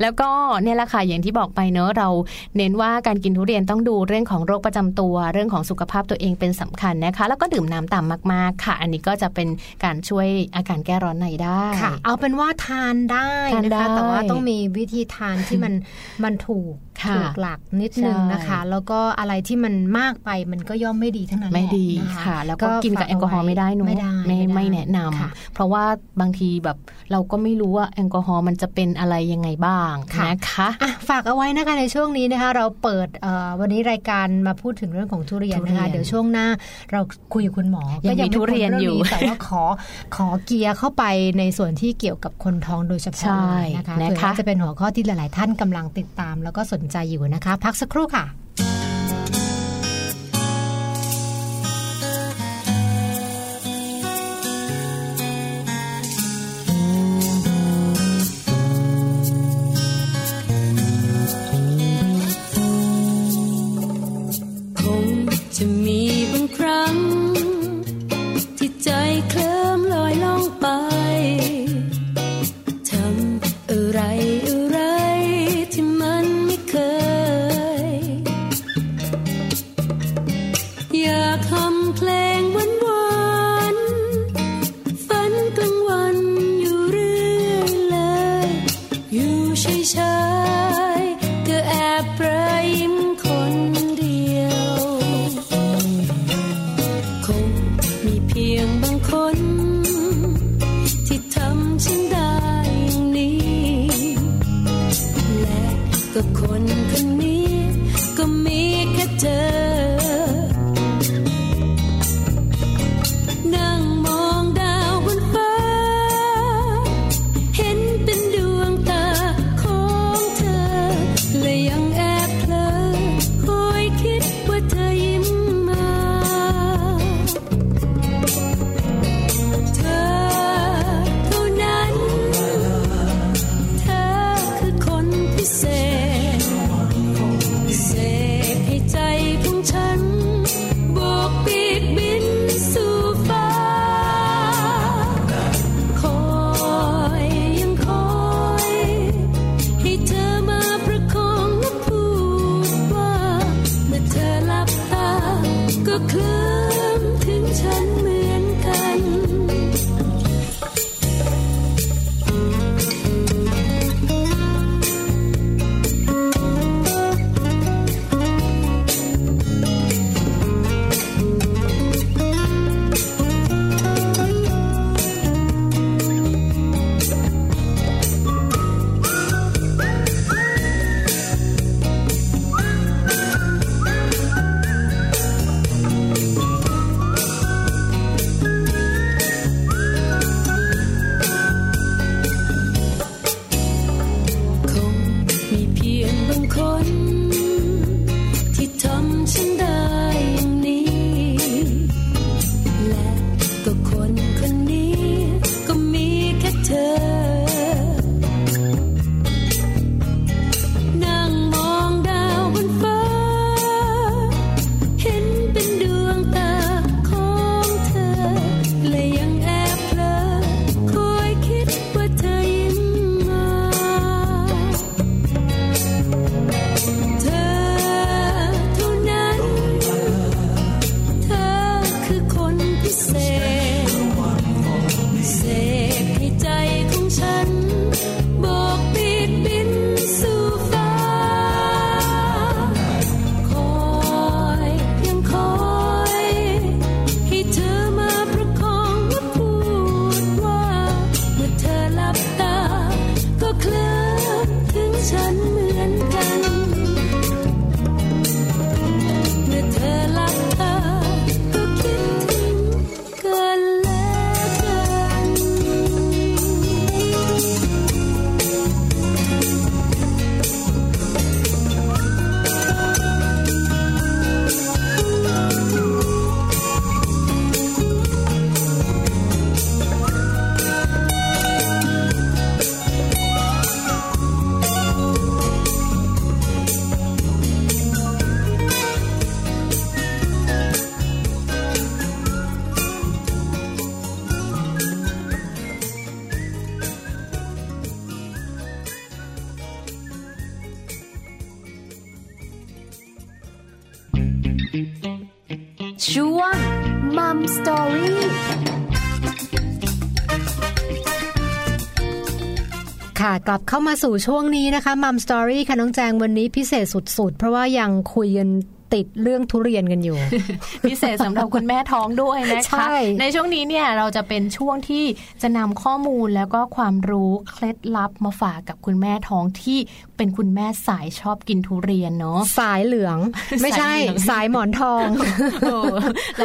[SPEAKER 3] แล้วก็เนี่ยแหละค่ะอย่างที่บอกไปเนอะเราเน้นว่าการกินทุเรียนต้องดูเรื่องของโรคประจำตัวเรื่องของสุขภาพตัวเองเป็นสำคัญนะคะ แล้วก็ดื่มน้ำต่ำมาก ๆ ค่ะ อันนี้ก็จะเป็นการช่วยอาการแก้ร้อนในได้
[SPEAKER 5] ค่ะ เอาเป็นว่าทานได้
[SPEAKER 3] ทาน
[SPEAKER 5] นะ
[SPEAKER 3] ได้
[SPEAKER 5] คะ แต่ว่าต้องมีวิธีทานที่มันมันถูก
[SPEAKER 3] ค่ะ
[SPEAKER 5] ถูกหลักนิดนึงนะคะ
[SPEAKER 3] ใช่
[SPEAKER 5] แล้วก็อะไรที่มันมากไปมันก็ย่อมไม่ดีทั้งนั้นแหละ
[SPEAKER 3] ไม่ดี
[SPEAKER 5] น
[SPEAKER 3] ค่ะ แล้วก็กินกับแอลกอฮอล์ไม่ได้เนอะ
[SPEAKER 5] ไม่ได้
[SPEAKER 3] ไม่
[SPEAKER 5] ด้
[SPEAKER 3] ไม่แนะนำ
[SPEAKER 5] ค่ะ
[SPEAKER 3] เพราะว่าบางทีแบบเราก็ไม่รู้ว่าแอลกอฮอล์มันจะเป็นอะไรยังไงบ้าง
[SPEAKER 5] ค่ะ
[SPEAKER 3] นะคะ
[SPEAKER 5] อะฝากเอาไว้นะคะในช่วงนี้นะคะ เราเปิดเอ่อวันนี้รายการมาพูดถึงเรื่องของทุเรียน
[SPEAKER 3] ทุเรี
[SPEAKER 5] นะ
[SPEAKER 3] ย
[SPEAKER 5] คะ
[SPEAKER 3] น
[SPEAKER 5] เดี๋ยวช่วงหน้าเราคุยกับคุณหมอ
[SPEAKER 3] ยังมี
[SPEAKER 5] ก็ไม่
[SPEAKER 3] ทุเรียนอยู่
[SPEAKER 5] พ้เงแต่ว่าขอขอเกียร์เข้าไปในส่วนที่เกี่ยวกับคนท้องโดยเฉพาะ
[SPEAKER 3] ใช่
[SPEAKER 5] เลยนะคะ
[SPEAKER 3] นะคะ
[SPEAKER 5] เผื่อว่าจะเป็นหัวข้อที่หลาย ๆ ท่านกำลังติดตามแล้วก็สนใจอยู่นะคะ พักสักค
[SPEAKER 1] รู่
[SPEAKER 2] ค่ะ กลับเข้ามาสู่ช่วงนี้นะคะมัมสตอรี่ค่ะน้องแจงวันนี้พิเศษสุดๆ เพราะว่ายังคุยกัน ติดเรื่องทุเรียนกันอยู่
[SPEAKER 3] พิเศษสำหรับคุณแม่ท้องด้วยนะคะ
[SPEAKER 2] ใช่
[SPEAKER 3] ในช่วงนี้เนี่ยเราจะเป็นช่วงที่จะนำข้อมูลแล้วก็ความรู้เคล็ดลับมาฝากกับคุณแม่ท้องที่เป็นคุณแม่สายชอบกินทุเรียนเนาะ
[SPEAKER 2] สายเหลือง ไม่ใช่
[SPEAKER 3] สายเหลือง
[SPEAKER 2] สายหมอนทอง
[SPEAKER 3] เออ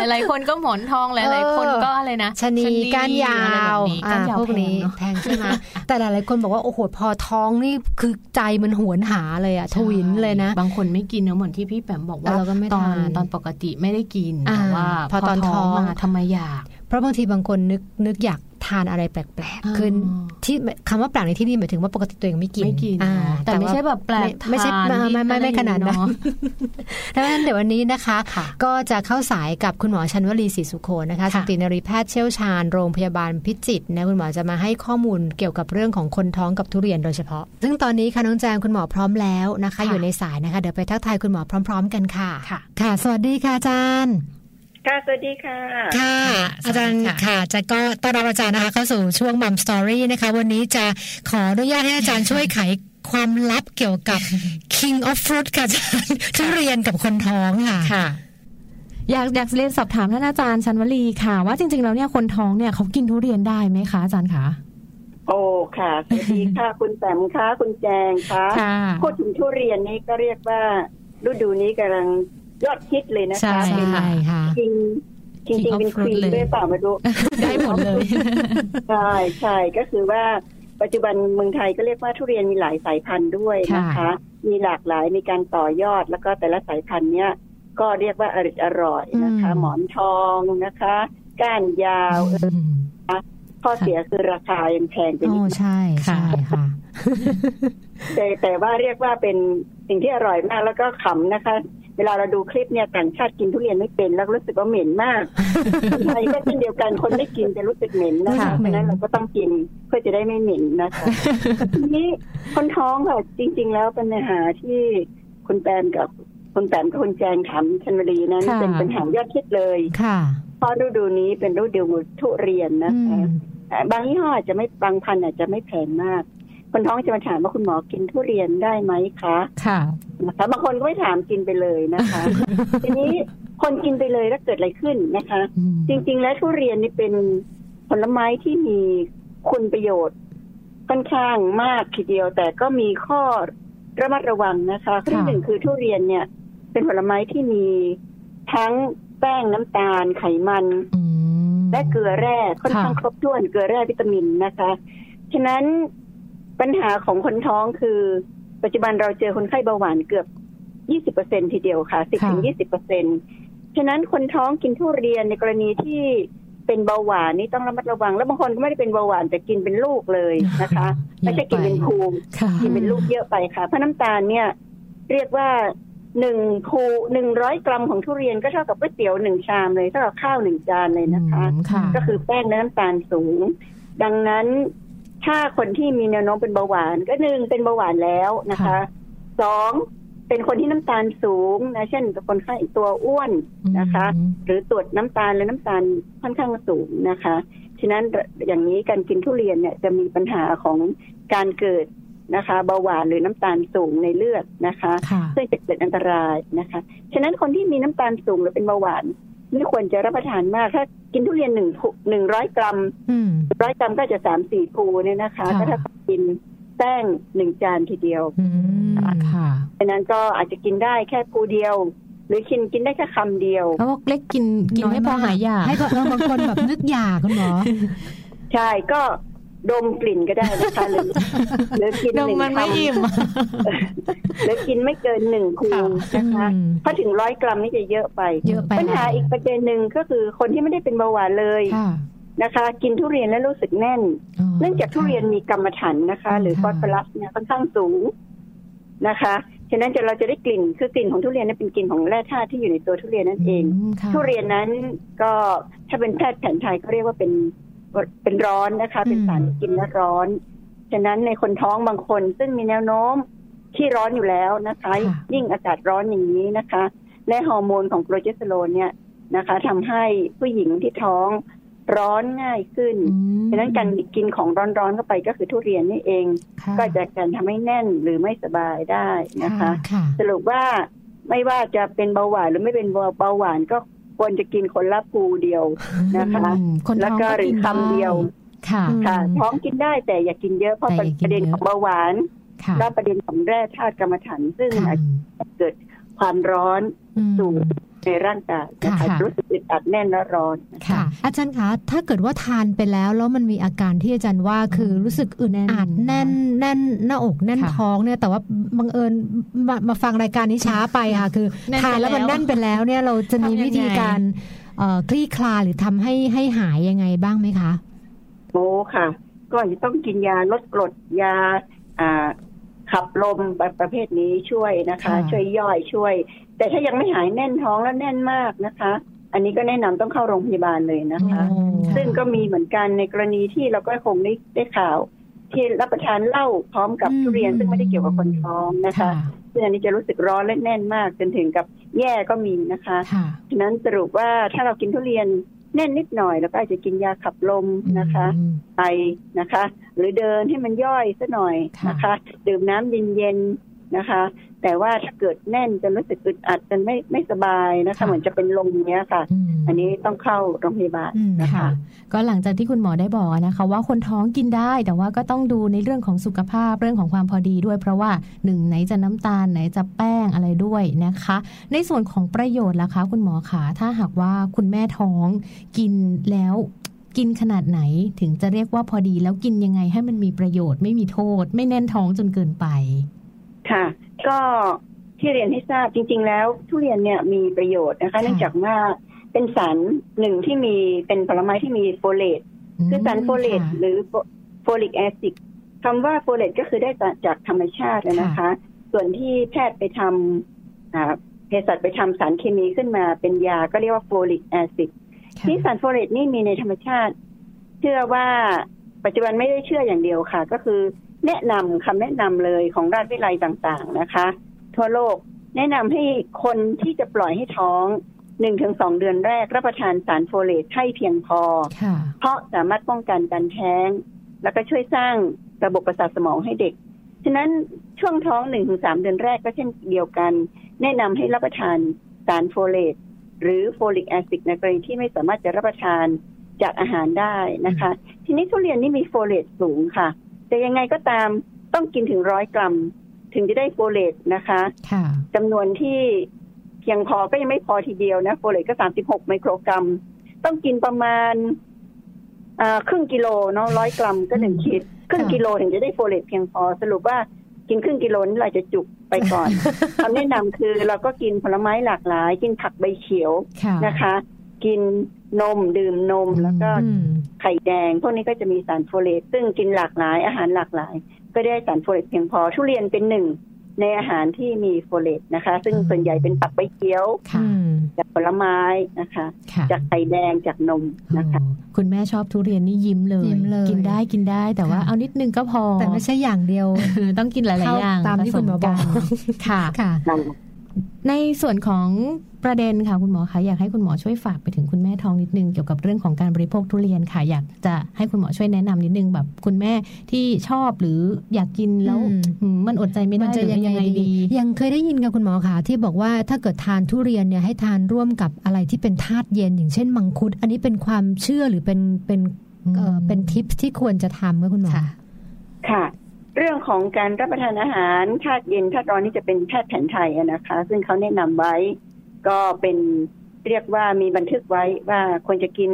[SPEAKER 3] หลาย ๆ คนก็หมอนทองหลาย ๆ คนก็อะไรนะ
[SPEAKER 2] ชะนีก้านยาว
[SPEAKER 3] อะไรแบบนี้ก้านยาว
[SPEAKER 2] พวกนี้
[SPEAKER 3] แพงเนอะ
[SPEAKER 2] แพงใช่ไหมแต่หลาย ๆ คนบอกว่าโอ้โหพอท้องนี่คือใจมันหวนหาเลยอะทวินเลยนะ
[SPEAKER 3] บางคนไม่กินเนอะเหมือนที่พี่แปมบอกว่า
[SPEAKER 2] เราก็ไม่
[SPEAKER 3] ตอน
[SPEAKER 2] ทาน
[SPEAKER 3] ตอนปกติไม่ได้กิน
[SPEAKER 2] อ่า
[SPEAKER 3] แต่ว่า
[SPEAKER 2] พอตอนท้อง
[SPEAKER 3] มาทำไมอยาก
[SPEAKER 2] เพราะบางทีบางคนนึกนึกอยาก ทานอะไรแปลก
[SPEAKER 3] อ่า
[SPEAKER 2] ๆคือที่คำว่าแปลกในที่นี่หมายถึงว่าปกติตัวเองไม่กิน
[SPEAKER 3] ไม่กิน
[SPEAKER 2] อ่า
[SPEAKER 3] เนอะแต่ไม่
[SPEAKER 2] ว่า
[SPEAKER 3] ใช่แบบแปลก
[SPEAKER 2] ไม่ไม่ใช่
[SPEAKER 3] ทาน
[SPEAKER 2] ไม่ไม่ไม่
[SPEAKER 3] นิด
[SPEAKER 2] ไม่ขนาดนั้น
[SPEAKER 3] เนอะ
[SPEAKER 2] ดังนั้นเดี๋ยววันนี้นะคะ
[SPEAKER 3] ค่ะ
[SPEAKER 2] ก็จะเข้าสายกับคุณหมอชันวลีศรีสุโขนะคะ
[SPEAKER 3] ค่ะ
[SPEAKER 2] สตินรีแพทย์เชี่ยวชาญโรงพยาบาลพิจิตรนะคุณหมอจะมาให้ข้อมูลเกี่ยวกับเรื่องของคนท้องกับทุเรียนโดยเฉพาะ ซึ่งตอนนี้ค่ะน้องแจงคุณหมอพร้อมแล้วนะคะ อยู่ในสายนะคะเดี๋ยวไปทักทายคุณหมอพร้อม ๆ กันค่ะ
[SPEAKER 3] ค่ะ
[SPEAKER 2] ค่ะสวัสดีค่ะอาจารย์
[SPEAKER 6] ค่ะสวัสดีค่ะ
[SPEAKER 2] ค่ะ
[SPEAKER 3] สวัสดีค่ะ
[SPEAKER 2] อาจารย์ค่ะจะก็ต้อนรับอาจารย์นะคะเข้าสู่ช่วงมัมสตอรี่นะคะ วันนี้จะขออนุญาตให้อาจารย์ช่วยไขความลับเกี่ยวกับ King of Fruit ค่ะอาจารย์ทุเรียนกับคนท้องค่ะ
[SPEAKER 3] ค่ะอยากอยากเรียนสอบถามท่านอาจารย์ชันวลีค่ะ ว่าจริง ๆ แล้วเนี่ยคนท้องเนี่ยเขากินทุเรียนได้ไหมคะอาจารย์คะ
[SPEAKER 6] โอ้ค่ะสวัสดีค่ะ คุณแปมค่ะคุณแจงค่ะ
[SPEAKER 3] ค่ะ
[SPEAKER 6] พูดถึงทุเรียนนี่ก็เรียกว่าฤดูนี้กำลัง ยอดฮิตเลยนะคะ
[SPEAKER 3] ใช่
[SPEAKER 6] เป็น
[SPEAKER 2] ใช่ค่ะ
[SPEAKER 6] จริงจริง
[SPEAKER 3] King
[SPEAKER 6] ๆ
[SPEAKER 3] of
[SPEAKER 6] เป็นควี
[SPEAKER 3] Fruit
[SPEAKER 6] น
[SPEAKER 3] เลย
[SPEAKER 6] ด้วยเปล่ามาดู
[SPEAKER 3] ได้หมดเลย
[SPEAKER 6] ใช่ใช่ก็คือว่าปัจจุบันเมืองไทยก็เรียกว่าทุเรียนมีหลายสายพันธุ์ด้วยนะคะ
[SPEAKER 3] ค่ะ
[SPEAKER 6] มีหลากหลายมีการต่อยอดแล้วก็แต่ละสายพันธุ์เนี้ยก็เรียกว่าอร่อยอร่อยนะคะ
[SPEAKER 2] อืม
[SPEAKER 6] หมอนทองนะคะ ก้านยาวเออข้อเสียคือราคายังแพงไป
[SPEAKER 2] โอ้
[SPEAKER 6] นิด
[SPEAKER 2] ใช่ใช่ค่ะ
[SPEAKER 6] แต่แต่ว่าเรียกว่าเป็นสิ่งที่อร่อยมากแล้วก็ขำนะคะ เวลาเราดูคลิปเนี่ยต่างชาติกินทุเรียนไม่เป็นแล้วรู้สึกว่าเหม็นมากคนไทยก็เช่นเดียวกันคนไม่กินจะรู้สึกเหม็นนะ
[SPEAKER 2] รู้สึ
[SPEAKER 6] คะ
[SPEAKER 2] ก
[SPEAKER 6] เพ
[SPEAKER 2] เหม็น
[SPEAKER 6] ราะฉะนั้นเราก็ต้องกินเพื่อจะได้ไม่เหม็นนะคะทีนี้คนท้องค่ะจริง ๆ แล้วปัญหาที่คุณแปมกับคุณแปมกับคุณแจงถามชันวลีนั้น
[SPEAKER 3] ค่ะ
[SPEAKER 6] เป็นปัญหายอดฮิตเลย
[SPEAKER 2] ค่ะ
[SPEAKER 6] เพราะฤดูนี้เป็นฤดูทุเรียนนะ
[SPEAKER 2] อื
[SPEAKER 6] คะ
[SPEAKER 2] ม
[SPEAKER 6] อ่าบางยี่ห้ออาจจะไม่บางพันธุ์อาจจะไม่แพงมาก คนท้องจะมาถามว่าคุณหมอกินทุเรียนได้ไหมคะ
[SPEAKER 3] ค่ะ
[SPEAKER 6] นะคะบางคนก็ไม่ถามกินไปเลยนะคะ ทีนี้คนกินไปเลยแล้วเกิดอะไรขึ้นนะคะ จริง ๆ แล้วทุเรียนนี่เป็นผลไม้ที่มีคุณประโยชน์ค่อนข้างมากทีเดียว แต่ก็มีข้อระมัดระวังนะคะข้อที่หนึ่งคือทุเรียนเนี่ย เป็นผลไม้ที่มีทั้งแป้งน้ำตาลไขมัน
[SPEAKER 3] อืม
[SPEAKER 6] และเกลือแร่ค่อนข้าง
[SPEAKER 3] ค่ะ
[SPEAKER 6] ครบถ้วนเกลือแร่วิตามินนะคะ ฉะนั้น ปัญหาของคนท้องคือ ปัจจุบันเราเจอคนไข้เบาหวานเกือบ20%ทีเดียวค่ะ10ถึง20%ฉะนั้นคนท้องกินทุเรียนในกรณีที่เป็นเบาหวานนี่ต้องระมัดระวัง แล้วบางคนก็ไม่ได้เป็นเบาหวานแต่กินเป็นลูกเลยนะคะไม่ใช่กินเป็นภูมิ
[SPEAKER 3] ค่ะ
[SPEAKER 6] กินเป็นลูกเยอะไปค่ะเพราะน้ำตาลเนี่ย เรียกว่าหนึ่งภูหนึ่งร้อยกรัมของทุเรียนก็เท่ากับก๋วยเตี๋ยวหนึ่งชามเลยเท่ากับข้าวหนึ่งจานเลยนะคะ
[SPEAKER 3] อืมค่ะ
[SPEAKER 6] ก็คือแป้งและน้ำตาลสูง ดังนั้น ถ้าคนที่มีแนวโน้มเป็นเบาหวาน ก็หนึ่งเป็นเบาหวานแล้วนะคะ
[SPEAKER 3] ค่ะ
[SPEAKER 6] สองเป็นคนที่น้ำตาลสูงนะเช่นคนไข้ตัวอ้วนนะคะ
[SPEAKER 3] อืม
[SPEAKER 6] หรือตรวจน้ำตาลและน้ำตาลค่อนข้างสูงนะคะฉะนั้นอย่างนี้การกินทุเรียนเนี่ยจะมีปัญหาของการเกิดนะคะเบาหวานหรือน้ำตาลสูงในเลือดนะคะ
[SPEAKER 3] ค่ะ
[SPEAKER 6] ซึ่งจะเกิดอันตรายนะคะ ฉะนั้นคนที่มีน้ำตาลสูงหรือเป็นเบาหวาน ไม่ควรจะรับประทานมากถ้ากินทุเรียนหนึ่งภูหนึ่งร้อยกรัม
[SPEAKER 2] อืม
[SPEAKER 6] ร้อยกรัมก็จะสามสี่ภูเนี่ยนะคะ
[SPEAKER 3] ค่ะ
[SPEAKER 6] ก็ถ้ากินแป้งหนึ่งจานทีเดียว
[SPEAKER 2] อืม
[SPEAKER 3] ค่ะ
[SPEAKER 6] ฉะนั้นก็อาจจะกินได้แค่ภูเดียว หรือกินกินได้แค่คำเดียว
[SPEAKER 3] แล้วก็เล็กกินกินให้พอหายอยาก
[SPEAKER 2] ให้ก็เออบางคนแบบนึกอยากคุณหมอ
[SPEAKER 6] ใช่ก็ ดมกลิ่นก็ได้นะคะหรือหรือกิน
[SPEAKER 3] ด
[SPEAKER 6] ห
[SPEAKER 3] ม
[SPEAKER 6] นึ่ง
[SPEAKER 3] มันไม่
[SPEAKER 6] คำ
[SPEAKER 3] อิ่ม
[SPEAKER 6] หรือกินไม่เกินหนึ่งภู
[SPEAKER 3] ค่ะ
[SPEAKER 6] นะคะ
[SPEAKER 2] อืม
[SPEAKER 6] ถ้าถึงร้อยกรัมนี่จะเยอะไป
[SPEAKER 2] เยอะไป
[SPEAKER 6] ปัญหาอีกประเด็นหนึ่งก็คือคนที่ไม่ได้เป็นเบาหวานเลย
[SPEAKER 3] ค่ะ
[SPEAKER 6] นะคะ กินทุเรียนแล้วรู้สึกแน่น เนื่องจากทุเรียนมีกรรมฐานนะคะ หรือ
[SPEAKER 3] ค่ะ
[SPEAKER 6] ฟอสฟอรัสเนี่ยค่อนข้างสูงนะคะฉะนั้นจะเราจะได้กลิ่นคือกลิ่นของทุเรียนนั้นเป็นกลิ่นของแร่ธาตุที่อยู่ในตัวทุเรียนนั่นเอง
[SPEAKER 3] มค่ะ
[SPEAKER 6] ทุเรียนนั้นก็ถ้าเป็นแพทย์แผนไทยก็เรียกว่าเป็น เป็นร้อนนะคะ เป็นสารกินแล้วร้อน ฉะนั้นในคนท้องบางคน ซึ่งมีแนวโน้มที่ร้อนอยู่แล้วนะคะ ยิ่งอากาศร้อนอย่างนี้นะคะ และฮอร์โมนของโปรเจสเตอโรนเนี่ยนะคะทำให้ผู้หญิงที่ท้องร้อนง่ายขึ้น
[SPEAKER 3] อืม
[SPEAKER 6] ดังนั้นการกินของร้อนๆเข้าไปก็คือทุเรียนนี่เอง
[SPEAKER 3] ค่ะ
[SPEAKER 6] ก็จะการทำให้แน่นหรือไม่สบายได้นะคะ
[SPEAKER 2] ค่ะ
[SPEAKER 6] สรุปว่าไม่ว่าจะเป็นเบาหวานหรือไม่เป็นเบาหวานก็ ควรจะกินคนละภูเดียวนะคะ
[SPEAKER 3] อืมคน
[SPEAKER 6] แล้ว
[SPEAKER 3] ท้อง
[SPEAKER 6] ก็หรือ
[SPEAKER 3] กิน
[SPEAKER 6] คำเดียว
[SPEAKER 3] ค่ะ
[SPEAKER 2] อืม
[SPEAKER 6] ค่ะ ท้องกินได้แต่อย่ากินเยอะเพราะ
[SPEAKER 3] แต่อย่ากิน
[SPEAKER 6] ประเด็น
[SPEAKER 3] เยอะ
[SPEAKER 6] ของเบาหวาน
[SPEAKER 3] ค่ะ
[SPEAKER 6] และประเด็นของแร่ธาตุกรรมฐานซึ่ง
[SPEAKER 2] ค่ะ
[SPEAKER 6] อาจจะเกิดความร้อน
[SPEAKER 2] อืม
[SPEAKER 6] สูง ในร่างกายนะคะ
[SPEAKER 3] ค่ะ
[SPEAKER 6] รู้สึกอึดอัดแน่นและร้อน
[SPEAKER 2] ค่ะ อาจารย์คะถ้าเกิดว่าทานไปแล้วแล้วมันมีอาการที่อาจารย์ว่าคือรู้สึกอึด
[SPEAKER 3] แน่น
[SPEAKER 2] อัดแน่นแน่นหน้าอกแน่น
[SPEAKER 3] ค่ะ
[SPEAKER 2] ท้องเนี่ยแต่ว่าบังเอิญมามาฟังรายการนี้ช้าไปค่ะ คือ
[SPEAKER 3] แน่นไป
[SPEAKER 2] ทานแล้วมัน
[SPEAKER 3] แล้ว
[SPEAKER 2] แน่นไปแล้วเนี่ยเราจะมี
[SPEAKER 3] ทำยังไง
[SPEAKER 2] วิธีการเอ่อคลี่คลายหรือทำให้ให้หายยังไงบ้างไหมคะ
[SPEAKER 6] โอ้ค่ะก็จะต้องกินยาลดกรดยาอ่าขับลมแบบประเภทนี้ช่วยนะคะ
[SPEAKER 3] ค่ะ
[SPEAKER 6] ช่วยย่อยช่วย แต่ถ้ายังไม่หายแน่นท้องแล้วแน่นมากนะคะ อันนี้ก็แนะนำต้องเข้าโรงพยาบาลเลยนะคะ
[SPEAKER 2] โอ้
[SPEAKER 6] ซึ่งก็มีเหมือนกันในกรณีที่เราก็คงได้ได้ข่าว ที่รับประทานเหล้าพร้อมกับ
[SPEAKER 2] อืม
[SPEAKER 6] ทุเรียนซึ่งไม่ได้เกี่ยวกับคนท้องนะคะ
[SPEAKER 3] ค่ะ
[SPEAKER 6] ซึ่งอันนี้จะรู้สึกร้อนและแน่นมากจนถึงกับแย่ก็มีนะคะ
[SPEAKER 3] ค่ะ
[SPEAKER 6] ฉะนั้นสรุปว่าถ้าเรากินทุเรียนแน่นนิดหน่อยแล้วก็อาจจะกินยาขับลมนะคะ
[SPEAKER 3] อืม
[SPEAKER 6] ไปนะคะ หรือเดินให้มันย่อยซะหน่อย
[SPEAKER 3] ค่ะ
[SPEAKER 6] นะคะ ดื่มน้ำเย็นๆนะคะ แต่ว่าถ้าเกิดแน่นจนรู้สึกอึดอัดจนไม่ไม่สบายนะคะ เหมือนจะเป็นลมเนี้ยค่ะ
[SPEAKER 3] ม
[SPEAKER 6] อันนี้ต้องเข้าโรงพยาบาล
[SPEAKER 2] อืม
[SPEAKER 6] นะคะ
[SPEAKER 3] ค่ะก็หลังจากที่คุณหมอได้บอกนะคะ ว่าคนท้องกินได้แต่ว่าก็ต้องดูในเรื่องของสุขภาพเรื่องของความพอดีด้วย เพราะว่าหนึ่งไหนจะน้ำตาลไหนจะแป้งอะไรด้วยนะคะ ในส่วนของประโยชน์ล่ะคะ คุณหมอคะถ้าหากว่าคุณแม่ท้องกินแล้วกินขนาดไหนถึงจะเรียกว่าพอดีแล้วกินยังไงให้มันมีประโยชน์ไม่มีโทษ ไม่แน่นท้องจนเกินไป
[SPEAKER 6] ค่ะ ก็ที่เรียนให้ทราบจริง ๆ แล้ว ทุเรียนเนี่ยมีประโยชน์นะคะ
[SPEAKER 3] ค่ะ
[SPEAKER 6] เนื่องจากว่าเป็นสารหนึ่งที่มีเป็นผลไม้ที่มีโฟเลตคือสารโฟเลต
[SPEAKER 3] ค่ะ
[SPEAKER 6] หรือ folic acid คำว่าโฟเลตก็คือได้จากธรรมชาตินะคะ ส่วนที่แพทย์ไปทำอ่าเภสัชไปทำสารเคมีขึ้นมาเป็นยาก็เรียกว่า folic acid
[SPEAKER 3] ค่ะ
[SPEAKER 6] ที่สารโฟเลตนี่มีในธรรมชาติ เชื่อว่าปัจจุบันไม่ได้เชื่ออย่างเดียวค่ะ ก็คือ แนะนำคำแนะนำเลยของราชวิทยาลัยต่างๆนะคะ ทั่วโลกแนะนำให้คนที่จะปล่อยให้ท้องหนึ่งถึงสองเดือนแรกรับประทานสารโฟเลตให้เพียงพอ
[SPEAKER 3] ค่ะ
[SPEAKER 6] เพราะสามารถป้องกันการแท้ง แล้วก็ช่วยสร้างระบบประสาทสมองให้เด็ก ฉะนั้นช่วงท้องหนึ่งถึงสามเดือนแรกก็เช่นเดียวกัน แนะนำให้รับประทานสารโฟเลตหรือ folic acid ในกรณีที่ไม่สามารถจะรับประทานจากอาหารได้นะคะ ทีนี้ทุเรียนนี่มีโฟเลตสูงค่ะ แต่ยังไงก็ตามต้องกินถึงร้อยกรัม ถึงจะได้โฟเลตนะคะ
[SPEAKER 3] ค่ะ
[SPEAKER 6] จำนวนที่เพียงพอก็ยังไม่พอทีเดียวนะโฟเลตก็สามสิบหกไมโครกรัม ต้องกินประมาณอ่าครึ่งกิโลเนาะร้อยกรัมก็หนึ่งขีดครึ่งกิโลถึงจะได้โฟเลตเพียงพอสรุปว่ากินครึ่งกิโลนี่เราจะจุกไปก่อนคำแนะนำคือเราก็กินผลไม้หลากหลาย กินผักใบเขียว
[SPEAKER 3] ค่ะ
[SPEAKER 6] นะคะ กินนมดื่มนม
[SPEAKER 3] อืม
[SPEAKER 6] แล้วก็
[SPEAKER 2] อืม
[SPEAKER 6] ไข่แดง พวกนี้ก็จะมีสารโฟเลตซึ่งกินหลากหลายอาหารหลากหลาย ก็ได้สารโฟเลตเพียงพอทุเรียนเป็นหนึ่งในอาหารที่มีโฟเลตนะคะ ซึ่งส่วนใหญ่เป็นผักใบเขียว
[SPEAKER 3] ค่ะ
[SPEAKER 2] อืม
[SPEAKER 6] จากผลไม้นะคะ
[SPEAKER 3] ค่ะ
[SPEAKER 6] จากไข่แดงจากนมนะคะ
[SPEAKER 3] โอ้คุณแม่ชอบทุเรียนนี่ยิ้มเลย
[SPEAKER 2] ยิ้มเลย
[SPEAKER 3] กินได้กินได้แต่ว่า
[SPEAKER 2] ค่ะ
[SPEAKER 3] เอานิดนึงก็พอ
[SPEAKER 2] แต่ไม่ใช่อย่างเดียว
[SPEAKER 3] ต้องกินหลาย ๆ อย่าง
[SPEAKER 2] ตามที่คุณหมอบอก
[SPEAKER 3] ผสกันค่ะ
[SPEAKER 2] ค่ะ
[SPEAKER 3] ในส่วนของประเด็นค่ะคุณหมอคะอยากให้คุณหมอช่วยฝากไปถึงคุณแม่ท้องนิดนึงเกี่ยวกับเรื่องของการบริโภคทุเรียนค่ะ อยากจะให้คุณหมอช่วยแนะนำนิดนึงแบบคุณแม่ที่ชอบหรืออยากกินแล้ว
[SPEAKER 2] อืม
[SPEAKER 3] อืมมันอดใจไม่ได้
[SPEAKER 2] มันจะ
[SPEAKER 3] หรือ
[SPEAKER 2] ยังไงดี ยังเคยได้ยินกับคุณหมอค่ะที่บอกว่าถ้าเกิดทานทุเรียนเนี่ยให้ทานร่วมกับอะไรที่เป็นธาตุเย็น อย่างเช่นมังคุด อันนี้เป็นความเชื่อหรือเป็นเป็นเอ่อเป็นทิปที่ควรจะทำค่ะคุณหมอ
[SPEAKER 3] ค่ะ
[SPEAKER 6] ค่ะ เรื่องของการรับประทานอาหารธาตุเย็นธาตุร้อนนี่จะเป็นแพทย์แผนไทยอะนะคะ ซึ่งเขาแนะนำไว้ก็เป็นเรียกว่ามีบันทึกไว้ว่าควรจะกิน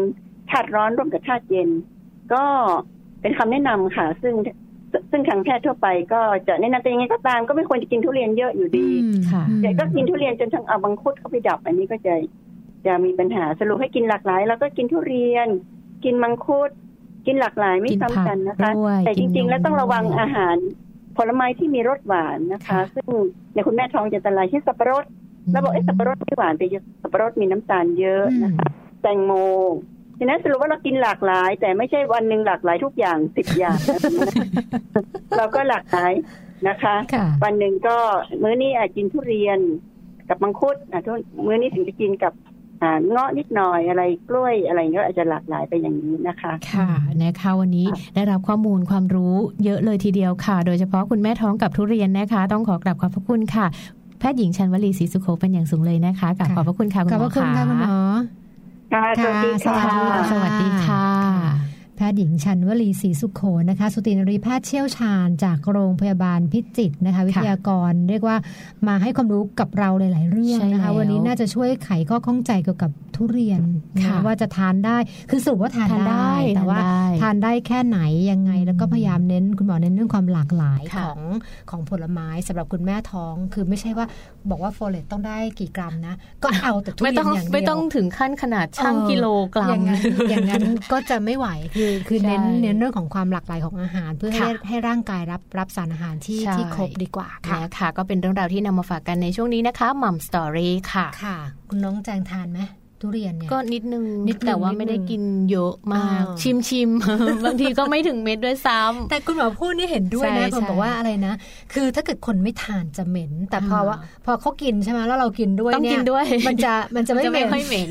[SPEAKER 6] ธาตุร้อนร่วมกับธาตุเย็น ก็เป็นคำแนะนำค่ะ ซึ่งซึ่งทางแพทย์ทั่วไปก็จะแนะนำแต่ยังไงก็ตามก็ไม่ควรจะกินทุเรียนเยอะอยู่ดี
[SPEAKER 2] อืม
[SPEAKER 3] ค่ะ
[SPEAKER 2] อืม
[SPEAKER 6] แต่ก็กินทุเรียนจนทั้งเอาบังคุดเข้าไปดับ อันนี้ก็จะจะมีปัญหาสรุปให้กินหลากหลาย แล้วก็กินทุเรียน กินมังคุด กินหลากหลายไม่
[SPEAKER 3] กิน
[SPEAKER 6] ซ้ำกันนะคะ
[SPEAKER 3] ผักด้วย
[SPEAKER 6] แต่จ
[SPEAKER 3] กิน
[SPEAKER 6] ริง ๆ แล้วต้อง
[SPEAKER 3] นม
[SPEAKER 6] ระวัง
[SPEAKER 3] ด้วย
[SPEAKER 6] อาหารผลไม้ที่มีรสหวานนะคะ
[SPEAKER 3] ค่ะ
[SPEAKER 6] ซึ่งในคุณแม่ท้องจะอันตรายเช่นสับปะรดแล้วบอกเอ๊ะสับปะรดไม่หวานแต่สับปะรดมีน้ำตาลเยอะนะคะแตงโมฉะนั้นสรุปว่าเรากินหลากหลาย แต่ไม่ใช่วันหนึ่งหลากหลายทุกอย่างสิบอย่าง เราก็หลากหลายนะคะ
[SPEAKER 2] ค่ะ
[SPEAKER 6] วันหนึ่งก็มื้อนี้อาจกินทุเรียนกับมังคุดอะทุกมื้อนี้ถึงจะกินกับอ่า เงาะนิดหน่อยอะไรกล้วยอะไรเงี้ยอาจจะหลากหลายไปอย่างนี้นะคะ
[SPEAKER 3] ค่ะนะคะวันนี้ได้รับข้อมูลความรู้เยอะเลยทีเดียวค่ะ โดยเฉพาะคุณแม่ท้องกับทุเรียนนะคะ ต้องขอกราบขอบพระคุณค่ะ แพทย์หญิงชันวลีศรีสุโขเป็นอย่างสูงเลยนะคะกราบขอบพระคุณค่ะคุณ
[SPEAKER 2] ขอบ
[SPEAKER 3] หม
[SPEAKER 2] พ
[SPEAKER 3] อ
[SPEAKER 2] ระคุณค่ะคุณหมอ
[SPEAKER 6] ค่ะสวัสดีค่ะ
[SPEAKER 2] ค่ะ
[SPEAKER 3] สวัสดีค่ะ
[SPEAKER 2] แพทย์หญิงชันวลีศรีสุขโขนะคะ สุตินรีแพทย์เชี่ยวชาญ จากโรงพยาบาลพิจิตรนะคะ วิทยากรเรียกว่ามาให้ความรู้กับเราหลาย ๆ เรื่อง
[SPEAKER 3] ใช่
[SPEAKER 2] นะคะ
[SPEAKER 3] แล้ว
[SPEAKER 2] วันนี้น่าจะช่วยไขข้อข้องใจเกี่ยวกับ ทุเรียนนะ
[SPEAKER 3] ค่ะ
[SPEAKER 2] ว่าจะทานได้คือสรุปว่าทาน
[SPEAKER 3] ทานได้
[SPEAKER 2] ได้ แต่ว่า
[SPEAKER 3] ทานได้
[SPEAKER 2] ทานได้แค่ไหนยังไง แล้วก็พยายามเน้นคุณหมอเน้นเรื่องความหลากหลาย
[SPEAKER 3] ค่ะ
[SPEAKER 2] ของของผลไม้สำหรับคุณแม่ท้อง คือไม่ใช่ว่าบอกว่าโฟเลตต้องได้กี่กรัมนะ ก็เอาแต่ทุเรีย
[SPEAKER 3] น
[SPEAKER 2] อย่างเดียว
[SPEAKER 3] ไม่ต้องไม่ต้องถึงขั้นขนาดชั่ง
[SPEAKER 2] เออ
[SPEAKER 3] กิโลกรั
[SPEAKER 2] อย่างนั้นอย่างนั้นก็จะไม่ไหวคือคือเน้น
[SPEAKER 3] ใช่
[SPEAKER 2] เน้นเรื่องของความหลากหลายของอาหาร เพื่อให้
[SPEAKER 3] ค่ะ
[SPEAKER 2] ให้ร่างกายรับรับสารอาหารที่
[SPEAKER 3] ใช่
[SPEAKER 2] ที่ครบดีกว่าค่ะ
[SPEAKER 3] นะคะก็เป็นเรื่องราวที่นำมาฝากกันในช่วงนี้นะคะ Mom Story ค่ะ
[SPEAKER 2] ค่ะ คุณน้องแจงทานไหม ทุเรียนเนี่ย
[SPEAKER 3] ก็นิดนึง
[SPEAKER 2] นิดนึง
[SPEAKER 3] แต่ว่า
[SPEAKER 2] นิดนึง
[SPEAKER 3] ไม่ได้กินเยอะมาก
[SPEAKER 2] อ่า
[SPEAKER 3] ชิมชิมบางทีก็ไม่ถึงเม็ดด้วยซ้ำ
[SPEAKER 2] แต่คุณหมอพูดนี่เห็นด้วยนะ
[SPEAKER 3] ใช่
[SPEAKER 2] คุณบอก
[SPEAKER 3] ใช่
[SPEAKER 2] ว่าอะไรนะ คือถ้าเกิดคนไม่ทานจะเหม็น แต่พอ
[SPEAKER 3] อ่า
[SPEAKER 2] ว่า พอเขากินใช่ไหมแล้วเรากินด้วย
[SPEAKER 3] ต้อง
[SPEAKER 2] เนี่
[SPEAKER 3] กินด้วย
[SPEAKER 2] มันจะมันจะไม่เหม็น
[SPEAKER 3] ค่อยเหม็น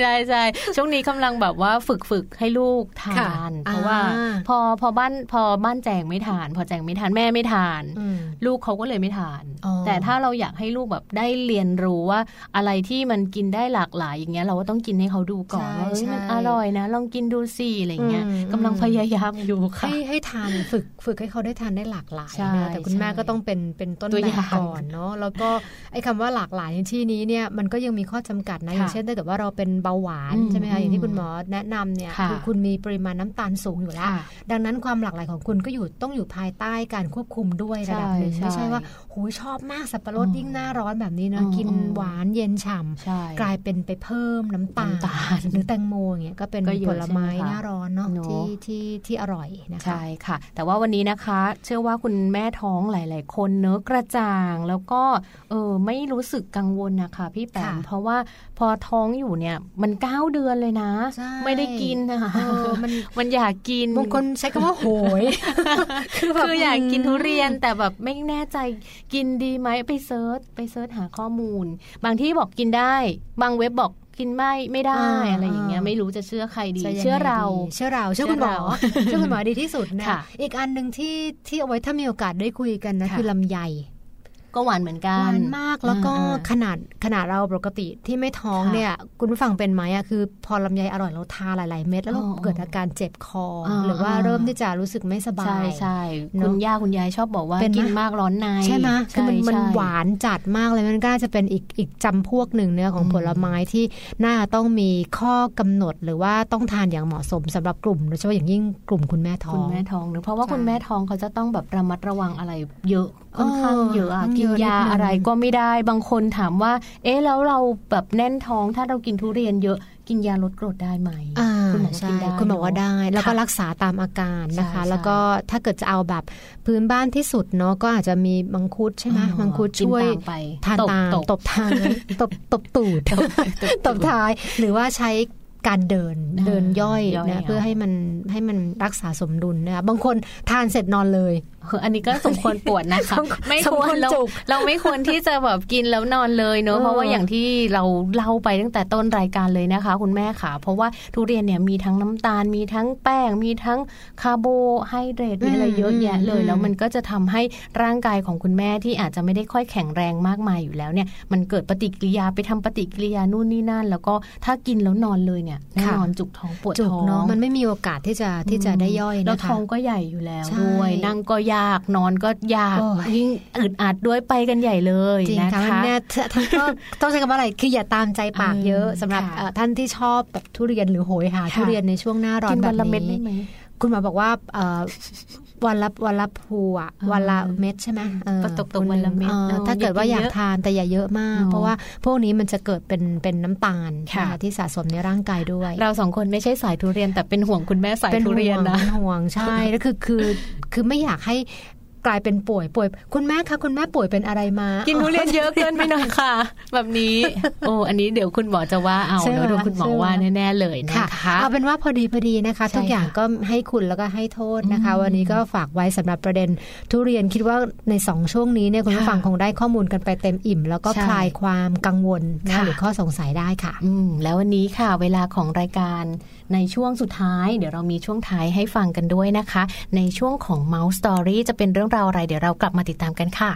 [SPEAKER 3] ใช่ใช่ช่วงนี้กำลังแบบว่าฝึกฝึกให้ลูกทา
[SPEAKER 2] ค่ะ
[SPEAKER 3] นเพราะว่า
[SPEAKER 2] อ่า
[SPEAKER 3] พอพอบ้านพอบ้านแจงไม่ทาน พอแจงไม่ทานแม่ไม่ทาน
[SPEAKER 2] อืม
[SPEAKER 3] ลูกเขาก็เลยไม่ทาน
[SPEAKER 2] อ๋อ
[SPEAKER 3] แต่ถ้าเราอยากให้ลูกแบบได้เรียนรู้ว่าอะไรที่มันกินได้หลากหลายอย่างเงี้ยเราก็ต้องกินให้เขาดูก่อน
[SPEAKER 2] ใช่
[SPEAKER 3] ว่าเฮ้ยมัน
[SPEAKER 2] ใช่
[SPEAKER 3] อร่อยนะ ลองกินดูสิอะไรเงี้ย
[SPEAKER 2] อืม
[SPEAKER 3] กำลังพยายามอยู่ค่ะ
[SPEAKER 2] ให้ให้ทานฝึกฝึกให้เขาได้ทานได้หลากหลาย
[SPEAKER 3] ใช่
[SPEAKER 2] นะแต่คุณแม่
[SPEAKER 3] ใช่
[SPEAKER 2] ก็ต้องเป็นเป็นต้น
[SPEAKER 3] ตัว
[SPEAKER 2] แบ
[SPEAKER 3] อย่า
[SPEAKER 2] บ
[SPEAKER 3] ง
[SPEAKER 2] ก่อนเนาะแล้วก็ไอ้คำว่าหลากหลายในที่นี้เนี่ยมันก็ยังมีข้อจำกัดนะ
[SPEAKER 3] ค่ะ
[SPEAKER 2] อย่างเช่นถ้าเกิดว่าเราเป็นเบาหวาน
[SPEAKER 3] อืม
[SPEAKER 2] ใช่ไหมคะอย่าง
[SPEAKER 3] อื
[SPEAKER 2] ที่
[SPEAKER 3] ม
[SPEAKER 2] คุณหมอแนะนำเนี่ย
[SPEAKER 3] ค่ะ
[SPEAKER 2] อคุณมีปริมาณน้ำตาลสูงอยู่แล้ว
[SPEAKER 3] ค่ะ
[SPEAKER 2] ดังนั้นความหลากหลายของคุณก็อยู่ต้องอยู่ภายใต้การควบคุมด้วย
[SPEAKER 3] ใช่
[SPEAKER 2] ระดับหนึ่ง
[SPEAKER 3] ใช่
[SPEAKER 2] ไม่ใช่ว่าหูยชอบมากสับปะรด
[SPEAKER 3] อ๋อ
[SPEAKER 2] ยิ่งหน้าร้อนแบบนี้นะ
[SPEAKER 3] อ๋อ
[SPEAKER 2] กิน
[SPEAKER 3] อ๋อ
[SPEAKER 2] หวานเย็นฉ่ำ
[SPEAKER 3] ใช่
[SPEAKER 2] กลายเป็นไปเพิ่มน้ำตาล
[SPEAKER 3] น้ำตาล
[SPEAKER 2] หรือแตงโมอย่างเงี้ยก็เป็น
[SPEAKER 3] ก็เยอะ
[SPEAKER 2] ผลไม้
[SPEAKER 3] ใช่ไหมคะ
[SPEAKER 2] หน้าร้อนเนาะ
[SPEAKER 3] เนอะ
[SPEAKER 2] ที่ที่ที่อร่อยนะคะ
[SPEAKER 3] ใช่ค่ะ แต่ว่าวันนี้นะคะ เชื่อว่าคุณแม่ท้องหลาย ๆ คนเนอะกระจ่างแล้วก็เออไม่รู้สึกกังวลนะคะพี่แปม
[SPEAKER 2] ค่ะ
[SPEAKER 3] เพราะว่าพอท้องอยู่เนี่ยมันเก้าเดือนเลยนะ
[SPEAKER 2] ใช่
[SPEAKER 3] ไม่ได้กินนะคะ
[SPEAKER 2] เออมัน
[SPEAKER 3] มันอยากกิน
[SPEAKER 2] บางคนใช้คำว่าโหยคือแบบ
[SPEAKER 3] คืออยากกินทุเรียนแต่แบบไม่แน่ใจกินดีไหมไป search ไป search หาข้อมูล บางที่บอกกินได้ บางเว็บบอกกินไม่ไม่ได้
[SPEAKER 2] อ่า
[SPEAKER 3] อะไรอย่างเงี้ย
[SPEAKER 2] อ่า
[SPEAKER 3] ไม่รู้จะเชื่อใครดี
[SPEAKER 2] จะยังไง
[SPEAKER 3] เชื่อเรา
[SPEAKER 2] ดีเชื่อเราเชื่อคุณหมอ
[SPEAKER 3] เชื่อเรา
[SPEAKER 2] เชื่อคุณหมอดีที่สุดนะ
[SPEAKER 3] ค่ะ
[SPEAKER 2] อีกอันหนึ่งที่ที่เอาไว้ถ้ามีโอกาสได้คุยกันนะ
[SPEAKER 3] ค่ะ
[SPEAKER 2] คือลำไย
[SPEAKER 3] ก็หวานเหมือนกัน
[SPEAKER 2] หวานมากแล้วก็
[SPEAKER 3] อ่า
[SPEAKER 2] ขนาดขนาดเราปกติที่ไม่ท้อง
[SPEAKER 3] ค่ะ
[SPEAKER 2] เนี่ย คุณผู้ฟังเป็นไหมอะคือ พอลำไยอร่อยเราทานหลาย ๆ เม็ดแล้วเรา
[SPEAKER 3] อ๋อ
[SPEAKER 2] เกิดอาการเจ็บคอ
[SPEAKER 3] อ่า
[SPEAKER 2] หรือว่าเริ่มที่จะรู้สึกไม่สบาย
[SPEAKER 3] ใช่ใช่
[SPEAKER 2] เนอะ
[SPEAKER 3] คุณย่าคุณยายชอบบอกว่า
[SPEAKER 2] เป็นไหม
[SPEAKER 3] กินมากร้อนใน
[SPEAKER 2] ใช่ไหมคือมันมัน
[SPEAKER 3] ใช่
[SPEAKER 2] หวานจัดมากเลยมันก็น่าจะเป็นอีกอีกจำพวกหนึ่งเนื้อของ
[SPEAKER 3] อืม
[SPEAKER 2] ผลไม้ที่น่าต้องมีข้อกำหนดหรือว่าต้องทานอย่างเหมาะสมสำหรับกลุ่มโดยเฉพาะอย่างยิ่งกลุ่มคุณแม่ท้อ
[SPEAKER 3] คุณ
[SPEAKER 2] ง
[SPEAKER 3] แม่ท้องเนอะเพราะว่า
[SPEAKER 2] ใช่
[SPEAKER 3] คุณแม่ท้องเขาจะต้องแบบระมัดระวังอะไรเยอะ ค่อนข้าง
[SPEAKER 2] เออ
[SPEAKER 3] เยอะอะ
[SPEAKER 2] ต้อง
[SPEAKER 3] กิน
[SPEAKER 2] เยอะนิด
[SPEAKER 3] ยา
[SPEAKER 2] นึง
[SPEAKER 3] อะไรก็ไม่ได้บางคนถามว่า เอ๊ะแล้วเราแบบแน่นท้องถ้าเรากินทุเรียนเยอะกินยาลดกรดได้ไหม
[SPEAKER 2] อ่า
[SPEAKER 3] คุณหมอ
[SPEAKER 2] ใช่
[SPEAKER 3] กินได้
[SPEAKER 2] คุณบอกว่า
[SPEAKER 3] เนอะ
[SPEAKER 2] ได้ แล้วก็
[SPEAKER 3] ค่ะ
[SPEAKER 2] รักษาตามอาการนะคะ
[SPEAKER 3] ใช่
[SPEAKER 2] แล้วก็ถ้าเกิดจะเอาแบบพื้นบ้านที่สุดเนาะก็อาจจะมีมังคุดใช่ไหม
[SPEAKER 3] อ๋อ
[SPEAKER 2] มังคุด
[SPEAKER 3] กิน
[SPEAKER 2] ช่วย
[SPEAKER 3] ตามไป
[SPEAKER 2] ทาน
[SPEAKER 3] ตบ
[SPEAKER 2] ตาม
[SPEAKER 3] ตบ
[SPEAKER 2] ตบท้ายตบตบตูดตบท้าย หรือว่าใช้การเดิน
[SPEAKER 3] อ่า
[SPEAKER 2] เดินย่อย
[SPEAKER 3] ย่อย
[SPEAKER 2] นะ
[SPEAKER 3] เอา
[SPEAKER 2] เพื่อให้มันให้มันรักษาสมดุลนะคะบางคนทานเสร็จนอนเลย
[SPEAKER 3] เอออันนี้ก็สมควรปวดนะคะ
[SPEAKER 2] สมควร
[SPEAKER 3] ไม่
[SPEAKER 2] สม
[SPEAKER 3] ควรเรา
[SPEAKER 2] จุก
[SPEAKER 3] เราไม่ควรที่จะแบบกินแล้วนอนเลยเนอะ
[SPEAKER 2] เออ
[SPEAKER 3] เพราะว่าอย่างที่เราเล่าไปตั้งแต่ต้นรายการเลยนะคะ คุณแม่ค่ะ เพราะว่าทุเรียนเนี่ยมีทั้งน้ำตาลมีทั้งแป้ง มีทั้งคาร์โบไฮเดรตมีอะไรเยอะแยะเลย แล้วมันก็จะทำให้ร่างกายของคุณแม่ที่อาจจะไม่ได้ค่อยแข็งแรงมากมายอยู่แล้วเนี่ย มันเกิดปฏิกิริยาไปทำปฏิกิริยานู่นนี่นั่น แล้วก็ถ้ากินแล้วนอนเลยเนี่ยแน่นอนจุกท้องปวด
[SPEAKER 2] จุก
[SPEAKER 3] ท้อง
[SPEAKER 2] เนาะมันไม่มีโอกาสที่จะที่จะได้ย่อย
[SPEAKER 3] แล้ว
[SPEAKER 2] นะคะ
[SPEAKER 3] ท้องก็ใหญ่อยู่แล้ว
[SPEAKER 2] ใช่
[SPEAKER 3] ด้วยนั่งก็ยากนอนก็ยาก
[SPEAKER 2] โอ้ย
[SPEAKER 3] ยิ่งอึดอัดด้วยไปกันใหญ่เลย
[SPEAKER 2] จริง
[SPEAKER 3] นะ
[SPEAKER 2] ค่ะ
[SPEAKER 3] คะ
[SPEAKER 2] เนี่ยท่านก็ต้องใช้คำว่าอะไรคืออย่าตามใจปากเยอะ
[SPEAKER 3] เออ
[SPEAKER 2] สำหรับ
[SPEAKER 3] ค่ะ
[SPEAKER 2] เอ่อท่านที่ชอบแบบทุเรียนหรือโหยหา
[SPEAKER 3] ค่ะ
[SPEAKER 2] ทุเรียนในช่วงหน้าร้อ
[SPEAKER 3] กิ
[SPEAKER 2] น
[SPEAKER 3] น
[SPEAKER 2] แบ
[SPEAKER 3] วั
[SPEAKER 2] บ
[SPEAKER 3] นละเม็ดได้
[SPEAKER 2] นี้
[SPEAKER 3] ไหม
[SPEAKER 2] คุณหมอบอกว่าเอ่อ วันละวันละภูอะ
[SPEAKER 3] อ่า
[SPEAKER 2] วันละเม็ดใช่ไหมเออ
[SPEAKER 3] ก็ตกตกวันละเม็ด
[SPEAKER 2] ออ
[SPEAKER 3] เนอะ
[SPEAKER 2] ถ้าเกิดว่าอยาก
[SPEAKER 3] อย่ากินเยอะ
[SPEAKER 2] ทานแต่อย่าเยอะมาก
[SPEAKER 3] เนอะ
[SPEAKER 2] เพราะว่าพวกนี้มันจะเกิดเป็นเป็นน้ำตาล
[SPEAKER 3] ค่ะ
[SPEAKER 2] นที่สะสมในร่างกายด้วย
[SPEAKER 3] เราสองคนไม่ใช่สายทุเรียนแต่เป็นห่วงคุณแม่สาย
[SPEAKER 2] เป็น
[SPEAKER 3] ทุ
[SPEAKER 2] ห่
[SPEAKER 3] เรียน
[SPEAKER 2] วง
[SPEAKER 3] นะ
[SPEAKER 2] เป็นห่วงใช่แล้วคือคือคือไม่อยากให้ กลายเป็นป่วยป่วย คุณแม่คะคุณแม่ป่วยเป็นอะไรมา
[SPEAKER 7] กินทุเรียนเยอะเกินไปหน่อยค่ะ แบบนี้โอ้อันนี้เดี๋ยวคุณหมอจะว่าเอา
[SPEAKER 2] ใช่ไหม
[SPEAKER 7] เนอะดูคุณหมอ
[SPEAKER 2] ใช่ไหม
[SPEAKER 7] ว่าแน่ๆเลยนะ
[SPEAKER 2] ค่ะ
[SPEAKER 7] คะ
[SPEAKER 2] เอาเป็นว่าพอดีพอดีนะคะ
[SPEAKER 7] ใช่
[SPEAKER 2] ทุกอย่าง
[SPEAKER 7] ค่ะ
[SPEAKER 2] ก็ให้คุณแล้วก็ให้โทษนะคะ
[SPEAKER 7] อืม
[SPEAKER 2] วันนี้ก็ฝากไว้สำหรับประเด็นทุเรียนคิดว่าในสองช่วงนี้เนี่ยคุณผู้
[SPEAKER 7] ค่ะ
[SPEAKER 2] ฟังคงได้ข้อมูลกันไปเต็มอิ่ม แล้วก็
[SPEAKER 7] ใช่
[SPEAKER 2] คลายความกังวลนะ
[SPEAKER 7] ค่ะ
[SPEAKER 2] หรือข้อสงสัยได้ค่ะ
[SPEAKER 7] อืมแล้ววันนี้ค่ะ เวลาของรายการในช่วงสุดท้าย เดี๋ยวเรามีช่วงท้ายให้ฟังกันด้วยนะคะ ในช่วงของ Mouse Story จะเป็นเรื่องราวอะไร เดี๋ยวเรากลับมาติดตามกันค่ะ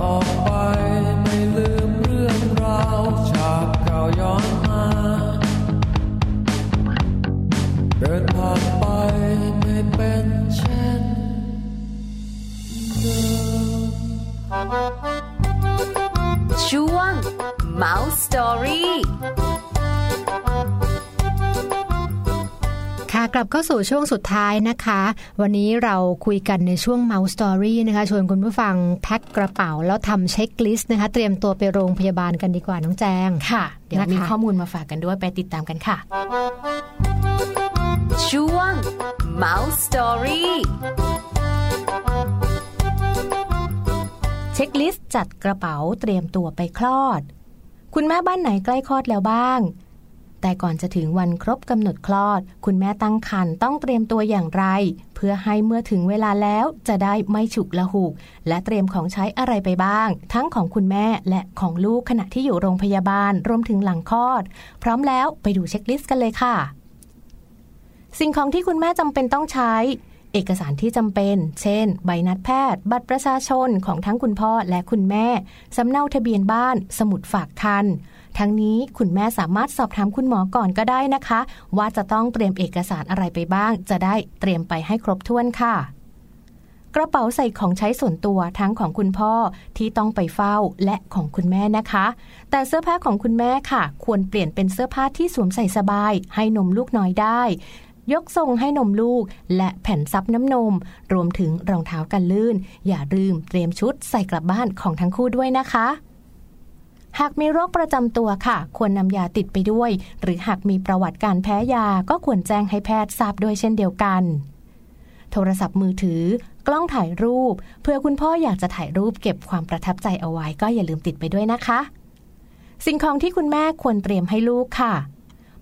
[SPEAKER 8] ออกไปไม่ลืมเรื่องราวฉากเก่าย้อนมา เดินผ่านไปไม่เป็นเช่นเดิม
[SPEAKER 9] ช่วง Mouse Story
[SPEAKER 2] ค่ะกลับเข้าสู่ช่วงสุดท้ายนะคะ วันนี้เราคุยกันในช่วง Mouse Story นะคะชวนคุณผู้ฟังแพ็คกระเป๋า แล้วทำเช็คลิสต์นะคะ เตรียมตัวไปโรงพยาบาลกันดีกว่าน้องแจง
[SPEAKER 7] ค่ะ เดี๋ยวมี
[SPEAKER 2] นะคะ
[SPEAKER 7] ข้อมูลมาฝากกันด้วยไปติดตามกันค่ะ
[SPEAKER 9] ช่วง Mouse Story
[SPEAKER 7] เช็คลิสต์จัดกระเป๋าเตรียมตัวไปคลอด คุณแม่บ้านไหนใกล้คลอดแล้วบ้าง
[SPEAKER 3] แต่ก่อนจะถึงวันครบกำหนดคลอด คุณแม่ตั้งครรภ์ต้องเตรียมตัวอย่างไร เพื่อให้เมื่อถึงเวลาแล้วจะได้ไม่ฉุกละหุก และเตรียมของใช้อะไรไปบ้าง ทั้งของคุณแม่และของลูกขณะที่อยู่โรงพยาบาลรวมถึงหลังคลอด พร้อมแล้วไปดูเช็คลิสต์กันเลยค่ะ สิ่งของที่คุณแม่จำเป็นต้องใช้ เอกสารที่จำเป็น เช่น ใบนัดแพทย์ บัตรประชาชนของทั้งคุณพ่อและคุณแม่สำเนาทะเบียนบ้าน สมุดฝากคัน ทั้งนี้คุณแม่สามารถสอบถามคุณหมอก่อนก็ได้นะคะ ว่าจะต้องเตรียมเอกสารอะไรไปบ้าง จะได้เตรียมไปให้ครบถ้วนค่ะกระเป๋าใส่ของใช้ส่วนตัวทั้งของคุณพ่อที่ต้องไปเฝ้าและของคุณแม่นะคะ แต่เสื้อผ้าของคุณแม่ค่ะ ควรเปลี่ยนเป็นเสื้อผ้าที่สวมใส่สบาย ให้นมลูกน้อยได้ ยกทรงให้นมลูก และแผ่นซับน้ำนม รวมถึงรองเท้ากันลื่น อย่าลืมเตรียมชุดใส่กลับบ้านของทั้งคู่ด้วยนะคะ หากมีโรคประจำตัวค่ะ ควรนำยาติดไปด้วย หรือหากมีประวัติการแพ้ยาก็ควรแจ้งให้แพทย์ทราบด้วยเช่นเดียวกัน โทรศัพท์มือถือ กล้องถ่ายรูป เพื่อคุณพ่ออยากจะถ่ายรูปเก็บความประทับใจเอาไว้ก็อย่าลืมติดไปด้วยนะคะ สิ่งของที่คุณแม่ควรเตรียมให้ลูกค่ะ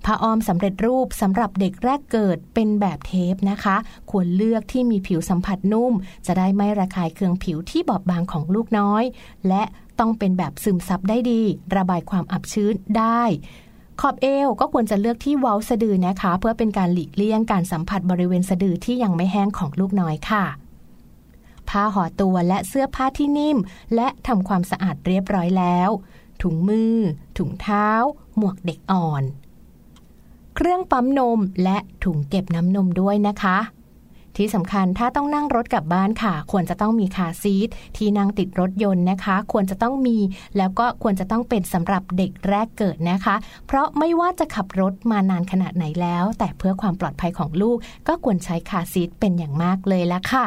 [SPEAKER 3] ผ้าอ้อมสำเร็จรูปสำหรับเด็กแรกเกิดเป็นแบบเทปนะคะ ควรเลือกที่มีผิวสัมผัสนุ่ม จะได้ไม่ระคายเคืองผิวที่บอบบางของลูกน้อย และ ต้องเป็นแบบซึมซับได้ดี ระบายความอับชื้นได้ ขอบเอวก็ควรจะเลือกที่เว้าสะดือนะคะ เพื่อเป็นการหลีกเลี่ยงการสัมผัสบริเวณสะดือที่ยังไม่แห้งของลูกน้อยค่ะผ้าห่อตัวและเสื้อผ้าที่นิ่ม และทำความสะอาดเรียบร้อยแล้ว ถุงมือ ถุงเท้า หมวกเด็กอ่อน เครื่องปั๊มนมและถุงเก็บน้ำนมด้วยนะคะ ที่สำคัญถ้าต้องนั่งรถกลับบ้านค่ะ ควรจะต้องมีคาซีทที่นั่งติดรถยนต์นะคะ ควรจะต้องมี แล้วก็ควรจะต้องเป็นสำหรับเด็กแรกเกิดนะคะ เพราะไม่ว่าจะขับรถมานานขนาดไหนแล้ว แต่เพื่อความปลอดภัยของลูก ก็ควรใช้คาซีทเป็นอย่างมากเลยละค่ะ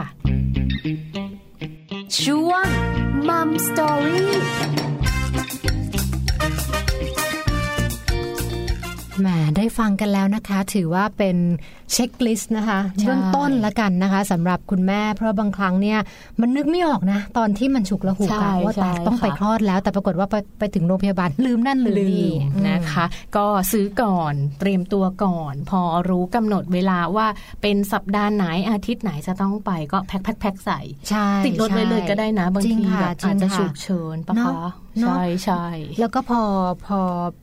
[SPEAKER 1] ช่วงมัมสตอรี่
[SPEAKER 2] แหมได้ฟังกันแล้วนะคะ ถือว่าเป็นเช็คลิสต์นะคะ
[SPEAKER 3] ใช่
[SPEAKER 2] เบื้องต้นละกันนะคะสำหรับคุณแม่ เพราะบางครั้งเนี่ยมันนึกไม่ออกนะ ตอนที่มันฉุกละหุก
[SPEAKER 3] ใช่
[SPEAKER 2] อะว่าแต่
[SPEAKER 3] ใช่
[SPEAKER 2] ต้องไป
[SPEAKER 3] ค่ะ
[SPEAKER 2] คลอดแล้ว แต่ปรากฏว่าไปไปถึงโรงพยาบาลลืมนั่นลืม
[SPEAKER 3] ลื
[SPEAKER 2] นี่
[SPEAKER 3] มนะคะ ก็ซื้อก่อนเตรียมตัวก่อน พอรู้กำหนดเวลาว่าเป็นสัปดาห์ไหนอาทิตย์ไหนจะต้องไปก็แพ็คแพ็คแพ็คใส่
[SPEAKER 2] ใช่
[SPEAKER 3] ติดรถไว้เลยก็ได้นะบาง
[SPEAKER 2] จริ
[SPEAKER 3] ที
[SPEAKER 2] ค่ะ
[SPEAKER 3] แบบ
[SPEAKER 2] จริ
[SPEAKER 3] อาจ
[SPEAKER 2] ง
[SPEAKER 3] จะ
[SPEAKER 2] ค่
[SPEAKER 3] ฉุกเฉินปะ
[SPEAKER 2] เน
[SPEAKER 3] คะ
[SPEAKER 2] อะเนอะ
[SPEAKER 3] ใช่ใช่
[SPEAKER 2] แล้วก็พอพอ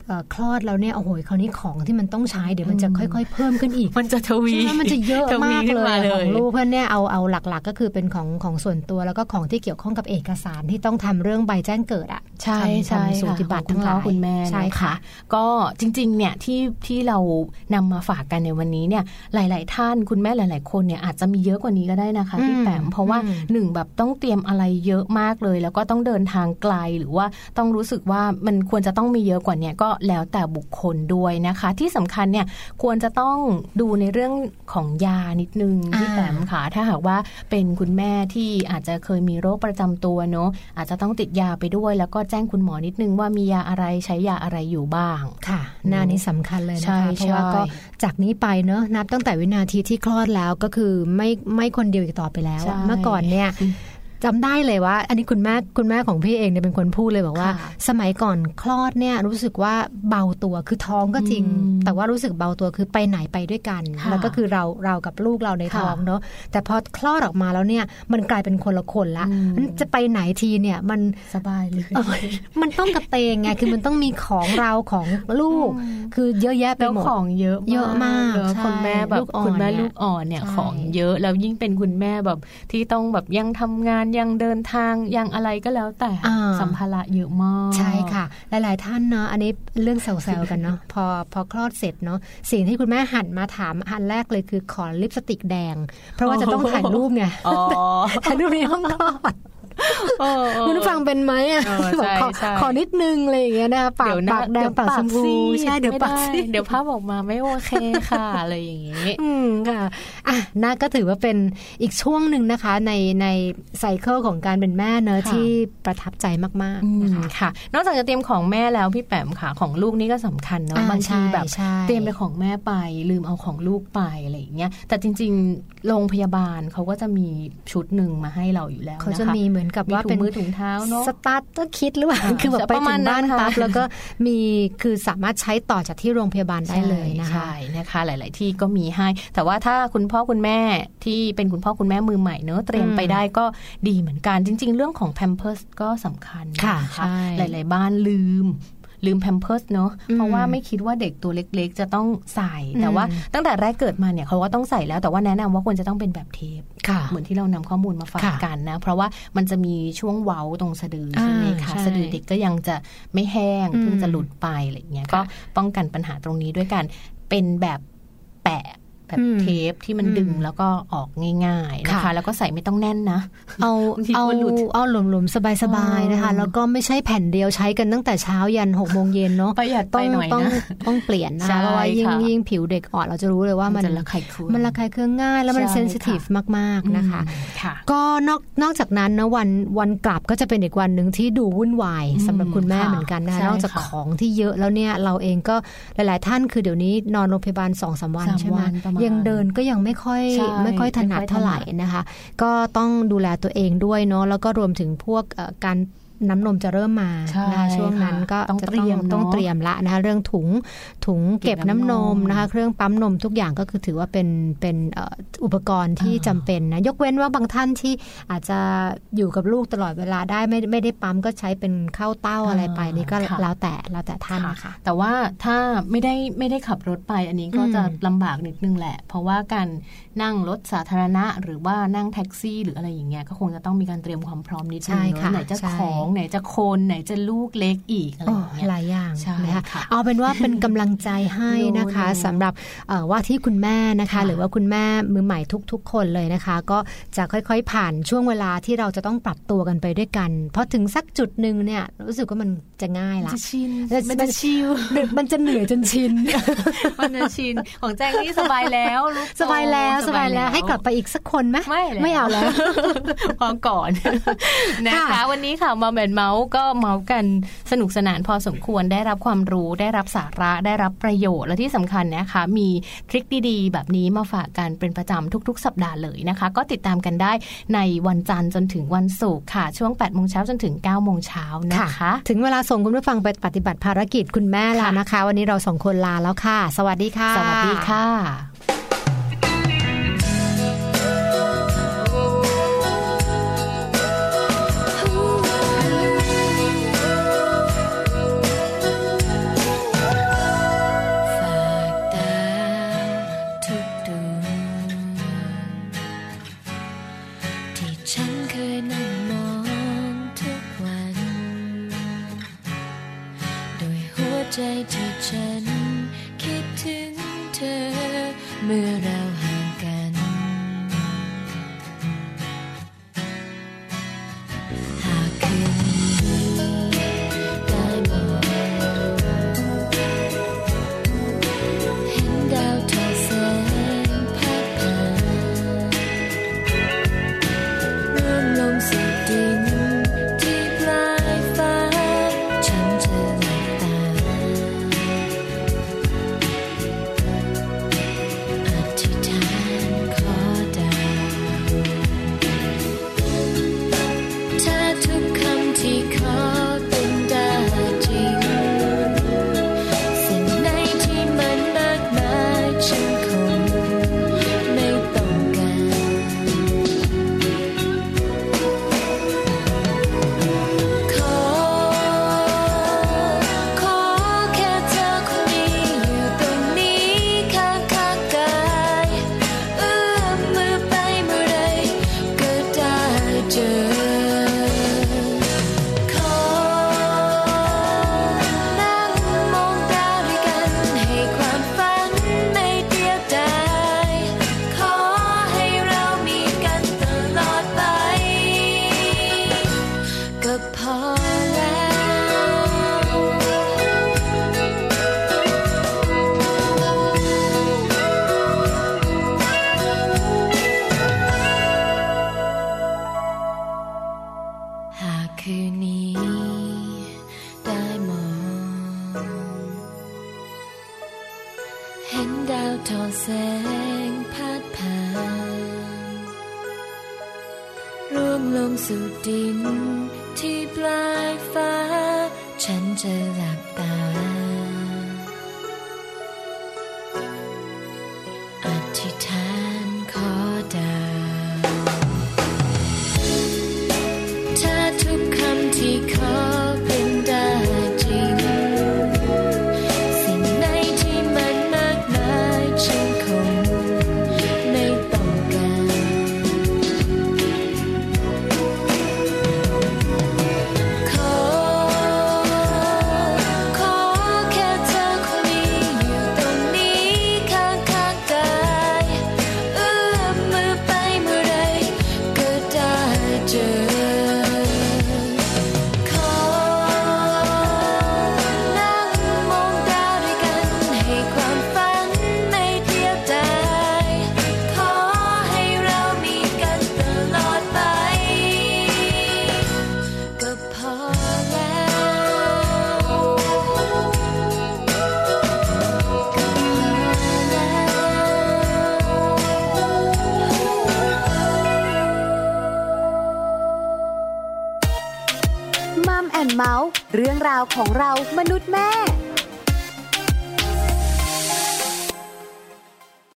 [SPEAKER 2] เอ่อคลอดแล้วเนี่ยโอ้โหคราวนี้ของที่มันต้องใช้เดี๋ยวมันจะค่อย ๆ เพิ่มขึ้นอีก
[SPEAKER 3] มันจะทวี
[SPEAKER 2] ใช่ไหมมันจะเยอะ
[SPEAKER 3] ทวี
[SPEAKER 2] มาก
[SPEAKER 3] ขึ้น
[SPEAKER 2] เลย
[SPEAKER 3] มา
[SPEAKER 2] ของลูกเพื่อนเนี่ยเอาเอาหลักๆ ก็คือเป็นของของส่วนตัวแล้วก็ของที่เกี่ยวข้องกับเอกสารที่ต้องทำเรื่องใบแจ้งเกิดอะ
[SPEAKER 3] ใช่
[SPEAKER 2] ทำ
[SPEAKER 3] ใช่
[SPEAKER 2] ทำสู
[SPEAKER 3] ค่ะ
[SPEAKER 2] ติบัตร
[SPEAKER 3] ของ
[SPEAKER 2] ทั้งหลาย
[SPEAKER 3] คุณพ่อคุณแม่
[SPEAKER 2] ใช่
[SPEAKER 3] น
[SPEAKER 2] ค่ะ
[SPEAKER 3] ก็จริงๆเนี่ยที่ที่เรานำมาฝากกันในวันนี้เนี่ยหลาย ๆ ท่านคุณแม่หลาย ๆ คนเนี่ยอาจจะมีเยอะกว่านี้ก็ได้นะคะพี่
[SPEAKER 2] อืม
[SPEAKER 3] แปมเพราะว่า
[SPEAKER 2] อืม
[SPEAKER 3] หนึ่งแบบต้องเตรียมอะไรเยอะมากเลย แล้วก็ต้องเดินทางไกลหรือว่าต้องรู้สึกว่ามันควรจะต้องมีเยอะกว่าเนี้ก็แล้วแต่บุคคลด้วยนะคะ ที่สำคัญเนี่ยควรจะต้องดูในเรื่องของยานิดนึงพี่
[SPEAKER 2] อ่า
[SPEAKER 3] แปมค่ะถ้าหากว่าเป็นคุณแม่ที่อาจจะเคยมีโรคประจำตัวเนอะอาจจะต้องติดยาไปด้วย แล้วก็แจ้งคุณหมอนิดนึงว่ามียาอะไรใช้ยาอะไรอยู่บ้าง
[SPEAKER 2] ค่ะหน้านี้สำคัญเลย
[SPEAKER 3] ใช่
[SPEAKER 2] นะคะเพราะว่า
[SPEAKER 3] ใช่
[SPEAKER 2] ก็จากนี้ไปเนอะนับตั้งแต่วินาทีที่คลอดแล้วก็คือไม่ไม่คนเดียวอีกต่อไปแล้วอะ
[SPEAKER 3] ใช่
[SPEAKER 2] เมื่อก่อนเนี่ย จำได้เลยว่า อันนี้คุณแม่คุณแม่ของพี่เองเนี่ยเป็นคนพูดเลยบอกว่า
[SPEAKER 3] ค่ะ
[SPEAKER 2] สมัยก่อนคลอดเนี่ยรู้สึกว่าเบาตัวคือท้องก็จริง
[SPEAKER 3] อืม
[SPEAKER 2] แต่ว่ารู้สึกเบาตัวคือไปไหนไปด้วยกัน
[SPEAKER 3] ค่ะ
[SPEAKER 2] แล้วก็คือเราเรากับลูกเราใน
[SPEAKER 3] ค่ะ
[SPEAKER 2] ท้องเนอะแต่พอคลอดออกมาแล้วเนี่ยมันกลายเป็นคนละคนละ
[SPEAKER 3] อืม
[SPEAKER 2] มันจะไปไหนทีเนี่ยมัน
[SPEAKER 3] สบายเลย
[SPEAKER 2] เออมันต้องกระเตงไงคือมันต้องมีของเราของลูก คือเยอะแยะไป
[SPEAKER 3] แล้ว
[SPEAKER 2] หมด
[SPEAKER 3] ของเยอะ
[SPEAKER 2] เยอะมาก
[SPEAKER 3] เนอะ
[SPEAKER 2] ใช่
[SPEAKER 3] คุณแม่แบ
[SPEAKER 2] ลู
[SPEAKER 3] บ
[SPEAKER 2] กอ่อน
[SPEAKER 3] คุณแม่
[SPEAKER 2] เนี่ย
[SPEAKER 3] ลูกอ่อนเนี่ย
[SPEAKER 2] ใช่
[SPEAKER 3] ของเยอะแล้วยิ่งเป็นคุณแม่แบบที่ต้องแบบยังทำงานยังเดินทางยังอะไรก็แล้วแต่
[SPEAKER 2] อ่า
[SPEAKER 3] สัมภาระเยอะมาก
[SPEAKER 2] ใช่ค่ะ หลาย ๆ ท่านเนาะอันนี้เรื่องแซวๆกันเนาะพอพอคลอดเสร็จเนาะสิ่งที่คุณแม่หันมาถามอันแรกเลยคือขอลิปสติกแดง เพราะว่าจะต้องถ่ายรูปไง
[SPEAKER 3] อ๋อ
[SPEAKER 2] ถ่ายรูปในห้องคลอด
[SPEAKER 3] เออเออ
[SPEAKER 2] คุณผู้ฟังเป็นไหมอะ
[SPEAKER 3] เออ
[SPEAKER 2] บอก
[SPEAKER 3] ใช่
[SPEAKER 2] ขอ
[SPEAKER 3] ใช่
[SPEAKER 2] ขอนิดนึงอะไรอย่างเงี้ยนะปาก
[SPEAKER 3] เดี๋ยวหน้
[SPEAKER 2] ปากแดงปากชมพู
[SPEAKER 3] ซีด
[SPEAKER 2] ใช่เดี๋ยว
[SPEAKER 3] ไม่
[SPEAKER 2] ปากซีด
[SPEAKER 3] เดี๋ยวภาพออกมาไม่โอเคค่ะอะไรอย่างงี้
[SPEAKER 2] อืมค่ะอะน่าก็ถือว่าเป็นอีกช่วงหนึ่งนะคะ ในใน cycle ของการเป็นแม่เนอะ
[SPEAKER 3] ค่ะ
[SPEAKER 2] ที่ประทับใจมาก
[SPEAKER 3] อื
[SPEAKER 2] ๆ
[SPEAKER 3] ม
[SPEAKER 2] นะคะ
[SPEAKER 3] ค่ะ นอกจากจะเตรียมของแม่แล้วพี่แปมค่ะของลูกนี่ก็สำคัญเนาะ
[SPEAKER 2] อ่า
[SPEAKER 3] บางที
[SPEAKER 2] ใช่
[SPEAKER 3] แบบ
[SPEAKER 2] ใช่
[SPEAKER 3] เตรียมไปของแม่ไป ลืมเอาของลูกไปอะไรอย่างเงี้ยแต่จริง ๆ โรงพยาบาลเขาก็จะมีชุดหนึ่งมาให้เราอยู่แล้ว
[SPEAKER 2] เขา
[SPEAKER 3] นะคะ
[SPEAKER 2] จะมีเหมือนกับกับ
[SPEAKER 3] มี
[SPEAKER 2] ว่าเป็น
[SPEAKER 3] มีถุงมือถุงเท้าเนาะ
[SPEAKER 2] starter kit หรือเปล่า
[SPEAKER 3] อ่า
[SPEAKER 2] คือแบบไปถึงบ้าน
[SPEAKER 3] ประมาณ
[SPEAKER 2] นั้
[SPEAKER 3] นค่ะ
[SPEAKER 2] ปั๊บแล้วก็มีคือสามารถใช้ต่อจากที่โรงพยาบาลได้เลยนะคะ
[SPEAKER 3] ใช่นะคะ หลาย ๆ ที่ก็มีให้ แต่ว่าถ้าคุณพ่อคุณแม่ที่เป็นคุณพ่อคุณแม่มือใหม่เนอะเตรียม
[SPEAKER 2] อืม
[SPEAKER 3] ไปได้ก็ดีเหมือนกันจริง ๆ เรื่องของ Pampers ก็สำคัญ
[SPEAKER 2] ค่ะใช่
[SPEAKER 3] หลาย ๆ บ้านลืม ลืมแพมเพิร์สเนอะ
[SPEAKER 2] อืม
[SPEAKER 3] เพราะว่าไม่คิดว่าเด็กตัวเล็ก ๆ จะต้องใส่ แต่
[SPEAKER 2] อืม
[SPEAKER 3] ว่าตั้งแต่แรกเกิดมาเนี่ยเขาก็ต้องใส่แล้วแต่ว่าแนะนำว่าควรจะต้องเป็นแบบเทป
[SPEAKER 2] ค่ะ
[SPEAKER 3] เหมือนที่เรานำข้อมูลมาฝาก
[SPEAKER 2] ค่ะ
[SPEAKER 3] กันนะ เพราะว่ามันจะมีช่วงเว้าตรงสะดือใช่ไหม
[SPEAKER 2] อ่า
[SPEAKER 3] คะ
[SPEAKER 2] ใช่
[SPEAKER 3] สะดือเด็กก็ยังจะไม่แห้ง
[SPEAKER 2] อืม
[SPEAKER 3] เพิ่งจะหลุดไปอะไรอย่างเงี้ย
[SPEAKER 2] ค่ะ
[SPEAKER 3] ก็ป้องกันปัญหาตรงนี้ด้วยกันเป็นแบบแปะ แบบ
[SPEAKER 2] อืม
[SPEAKER 3] เทปที่มันดึง
[SPEAKER 2] อืม
[SPEAKER 3] แล้วก็ออกง่ายๆนะคะ
[SPEAKER 2] ค่ะ
[SPEAKER 3] แล้วก็ใส่ไม่ต้องแน่นนะ
[SPEAKER 2] เอา
[SPEAKER 3] บางที
[SPEAKER 2] เอา
[SPEAKER 3] กลัวหลุด
[SPEAKER 2] เอาหลวมๆสบายๆนะคะ
[SPEAKER 3] อ๋อ
[SPEAKER 2] แล้วก็ไม่ใช่แผ่นเดียวใช้กันตั้งแต่เช้ายันหกโมงเย็นเนาะ
[SPEAKER 3] ประหยัดไป
[SPEAKER 2] ต้อง
[SPEAKER 3] หน่อย
[SPEAKER 2] ต้อง
[SPEAKER 3] นะ
[SPEAKER 2] ต้องเปลี่ยนนะ
[SPEAKER 3] ใช่
[SPEAKER 2] คะเพราะว่ายิ่ง
[SPEAKER 3] ค่ะ
[SPEAKER 2] ยิ่งผิวเด็กอ่อนเราจะรู้เลยว่ามัน
[SPEAKER 3] จะระคายเคือง
[SPEAKER 2] มันระคายเคืองง่าย แล้วมัน
[SPEAKER 3] ใช่
[SPEAKER 2] เซนซิทีฟมากๆนะคะ
[SPEAKER 3] อืมค่ะ
[SPEAKER 2] ก็นอกนอกจากนั้นนะวันวันกลับก็จะเป็นอีกวันหนึ่งที่ดูวุ่นวาย
[SPEAKER 3] อืม
[SPEAKER 2] สำหรับคุณแม่
[SPEAKER 3] ค่ะ
[SPEAKER 2] เหมือนกันนะคะ
[SPEAKER 3] ใช่
[SPEAKER 2] นอกจาก
[SPEAKER 3] ค่ะ
[SPEAKER 2] ของที่เยอะแล้วเนี่ยเราเองก็หลาย ๆ ท่านคือเดี๋ยวนี้นอนโรงพยาบาลสองสามวัน
[SPEAKER 3] สาม
[SPEAKER 2] ใช่ไหม
[SPEAKER 3] วันประมาณ
[SPEAKER 2] ยังเดินก็ยังไม่ค่อย
[SPEAKER 3] ใช่
[SPEAKER 2] ไม่ค่อยถนัด
[SPEAKER 3] ไม่ค่อย
[SPEAKER 2] เท่าไหร่
[SPEAKER 3] ถนัด
[SPEAKER 2] นะคะ ก็ต้องดูแลตัวเองด้วยเนาะแล้วก็รวมถึงพวกเอ่อการ น้ำนมจะเริ่มมา
[SPEAKER 3] ใช่
[SPEAKER 2] นะคะช่วงนั้นก็
[SPEAKER 3] ต้อง
[SPEAKER 2] จะ
[SPEAKER 3] เตรียม
[SPEAKER 2] ต้อง
[SPEAKER 3] เนอะ
[SPEAKER 2] เตรียมละนะคะเรื่องถุงถุงเก็บ
[SPEAKER 3] เก็บน้ำ
[SPEAKER 2] น้ำนม
[SPEAKER 3] นม
[SPEAKER 2] นะคะ เครื่องปั๊มนมทุกอย่างก็คือถือว่าเป็นเป็นเอ่ออุปกรณ์ที่
[SPEAKER 3] อ่า
[SPEAKER 2] จำเป็นนะยกเว้นว่าบางท่านที่อาจจะอยู่กับลูกตลอดเวลาได้ไม่ไม่ได้ปั๊มก็ใช้เป็นเข้าเต้าอะไรไปนี่ก็
[SPEAKER 3] ค่ะ
[SPEAKER 2] แล้วแต่แล้วแต่ท่านนะคะ
[SPEAKER 3] แต่ว่าถ้าไม่ได้ไม่ได้ขับรถไปอันนี้ก็
[SPEAKER 2] อืม
[SPEAKER 3] จะลำบากนิดนึงแหละ เพราะว่าการนั่งรถสาธารณะ หรือว่านั่งแท็กซี่ หรืออะไรอย่างเงี้ยก็คงจะต้องมีการเตรียมความพร้อมนิดนึ
[SPEAKER 2] ใช่
[SPEAKER 3] ง
[SPEAKER 2] ค่ะ
[SPEAKER 3] เนอะไหนจะ
[SPEAKER 2] ใช่
[SPEAKER 3] ของไหนจะคนไหนจะลูกเล็กอีกอะไร
[SPEAKER 2] โอ้
[SPEAKER 3] อย่างเงี้ย
[SPEAKER 2] หลายอย่าง
[SPEAKER 3] ใช่
[SPEAKER 2] นะคะ
[SPEAKER 3] ค่ะ
[SPEAKER 2] เอาเป็นว่าเป็นกำลังใจให้นะคะ
[SPEAKER 3] โน่ๆ
[SPEAKER 2] สำหรับเอ่อว่าที่คุณแม่นะคะ
[SPEAKER 3] ค่ะ
[SPEAKER 2] หรือว่าคุณแม่มือใหม่ทุก ๆ คนเลยนะคะ ก็จะค่อยๆผ่านช่วงเวลาที่เราจะต้องปรับตัวกันไปด้วยกันเพราะถึงสักจุดหนึ่งเนี่ยรู้สึกว่ามันจะง่าย
[SPEAKER 3] มัน
[SPEAKER 2] ละ
[SPEAKER 3] จะชิน
[SPEAKER 2] มัน
[SPEAKER 3] มันจะชิล
[SPEAKER 2] มันจะเหนื่อยจนชิน
[SPEAKER 3] มันจะชินของแจงนี่สบายแล้วลูกโต
[SPEAKER 2] สบายแล้วสบายแล้วให้กลับไปอีกสักคนไหม
[SPEAKER 3] ไม่แล้ว
[SPEAKER 2] ไม่เอาแล้ว
[SPEAKER 3] พอก่อนนะคะ
[SPEAKER 2] ค่ะ
[SPEAKER 3] วันนี้ค่ะมาแมนเมาส์ก็เมาส์กันสนุกสนานพอสมควรได้รับความรู้ได้รับสาระได้รับประโยชน์และที่สำคัญนะคะ มีทริคดีๆ แบบนี้มาฝากกันเป็นประจำทุก ๆ สัปดาห์เลยนะคะ ก็ติดตามกันได้ในวันจันทร์จนถึงวันศุกร์ค่ะ ช่วง8โมงเช้าจนถึง9โมงเช้านะคะ
[SPEAKER 2] ถึงเวลาส่งคุณผู้ฟังไปปฏิบัติภารกิจคุณแม่แล้วนะคะ วันนี้เราสองคนลาแล้วค่ะ สวัสดีค่ะ
[SPEAKER 3] สวัสดีค่ะ
[SPEAKER 5] ฉันเคยนั่งมองทุกวัน โดยหัวใจที่ฉันคิดถึงเธอเมื่อเรา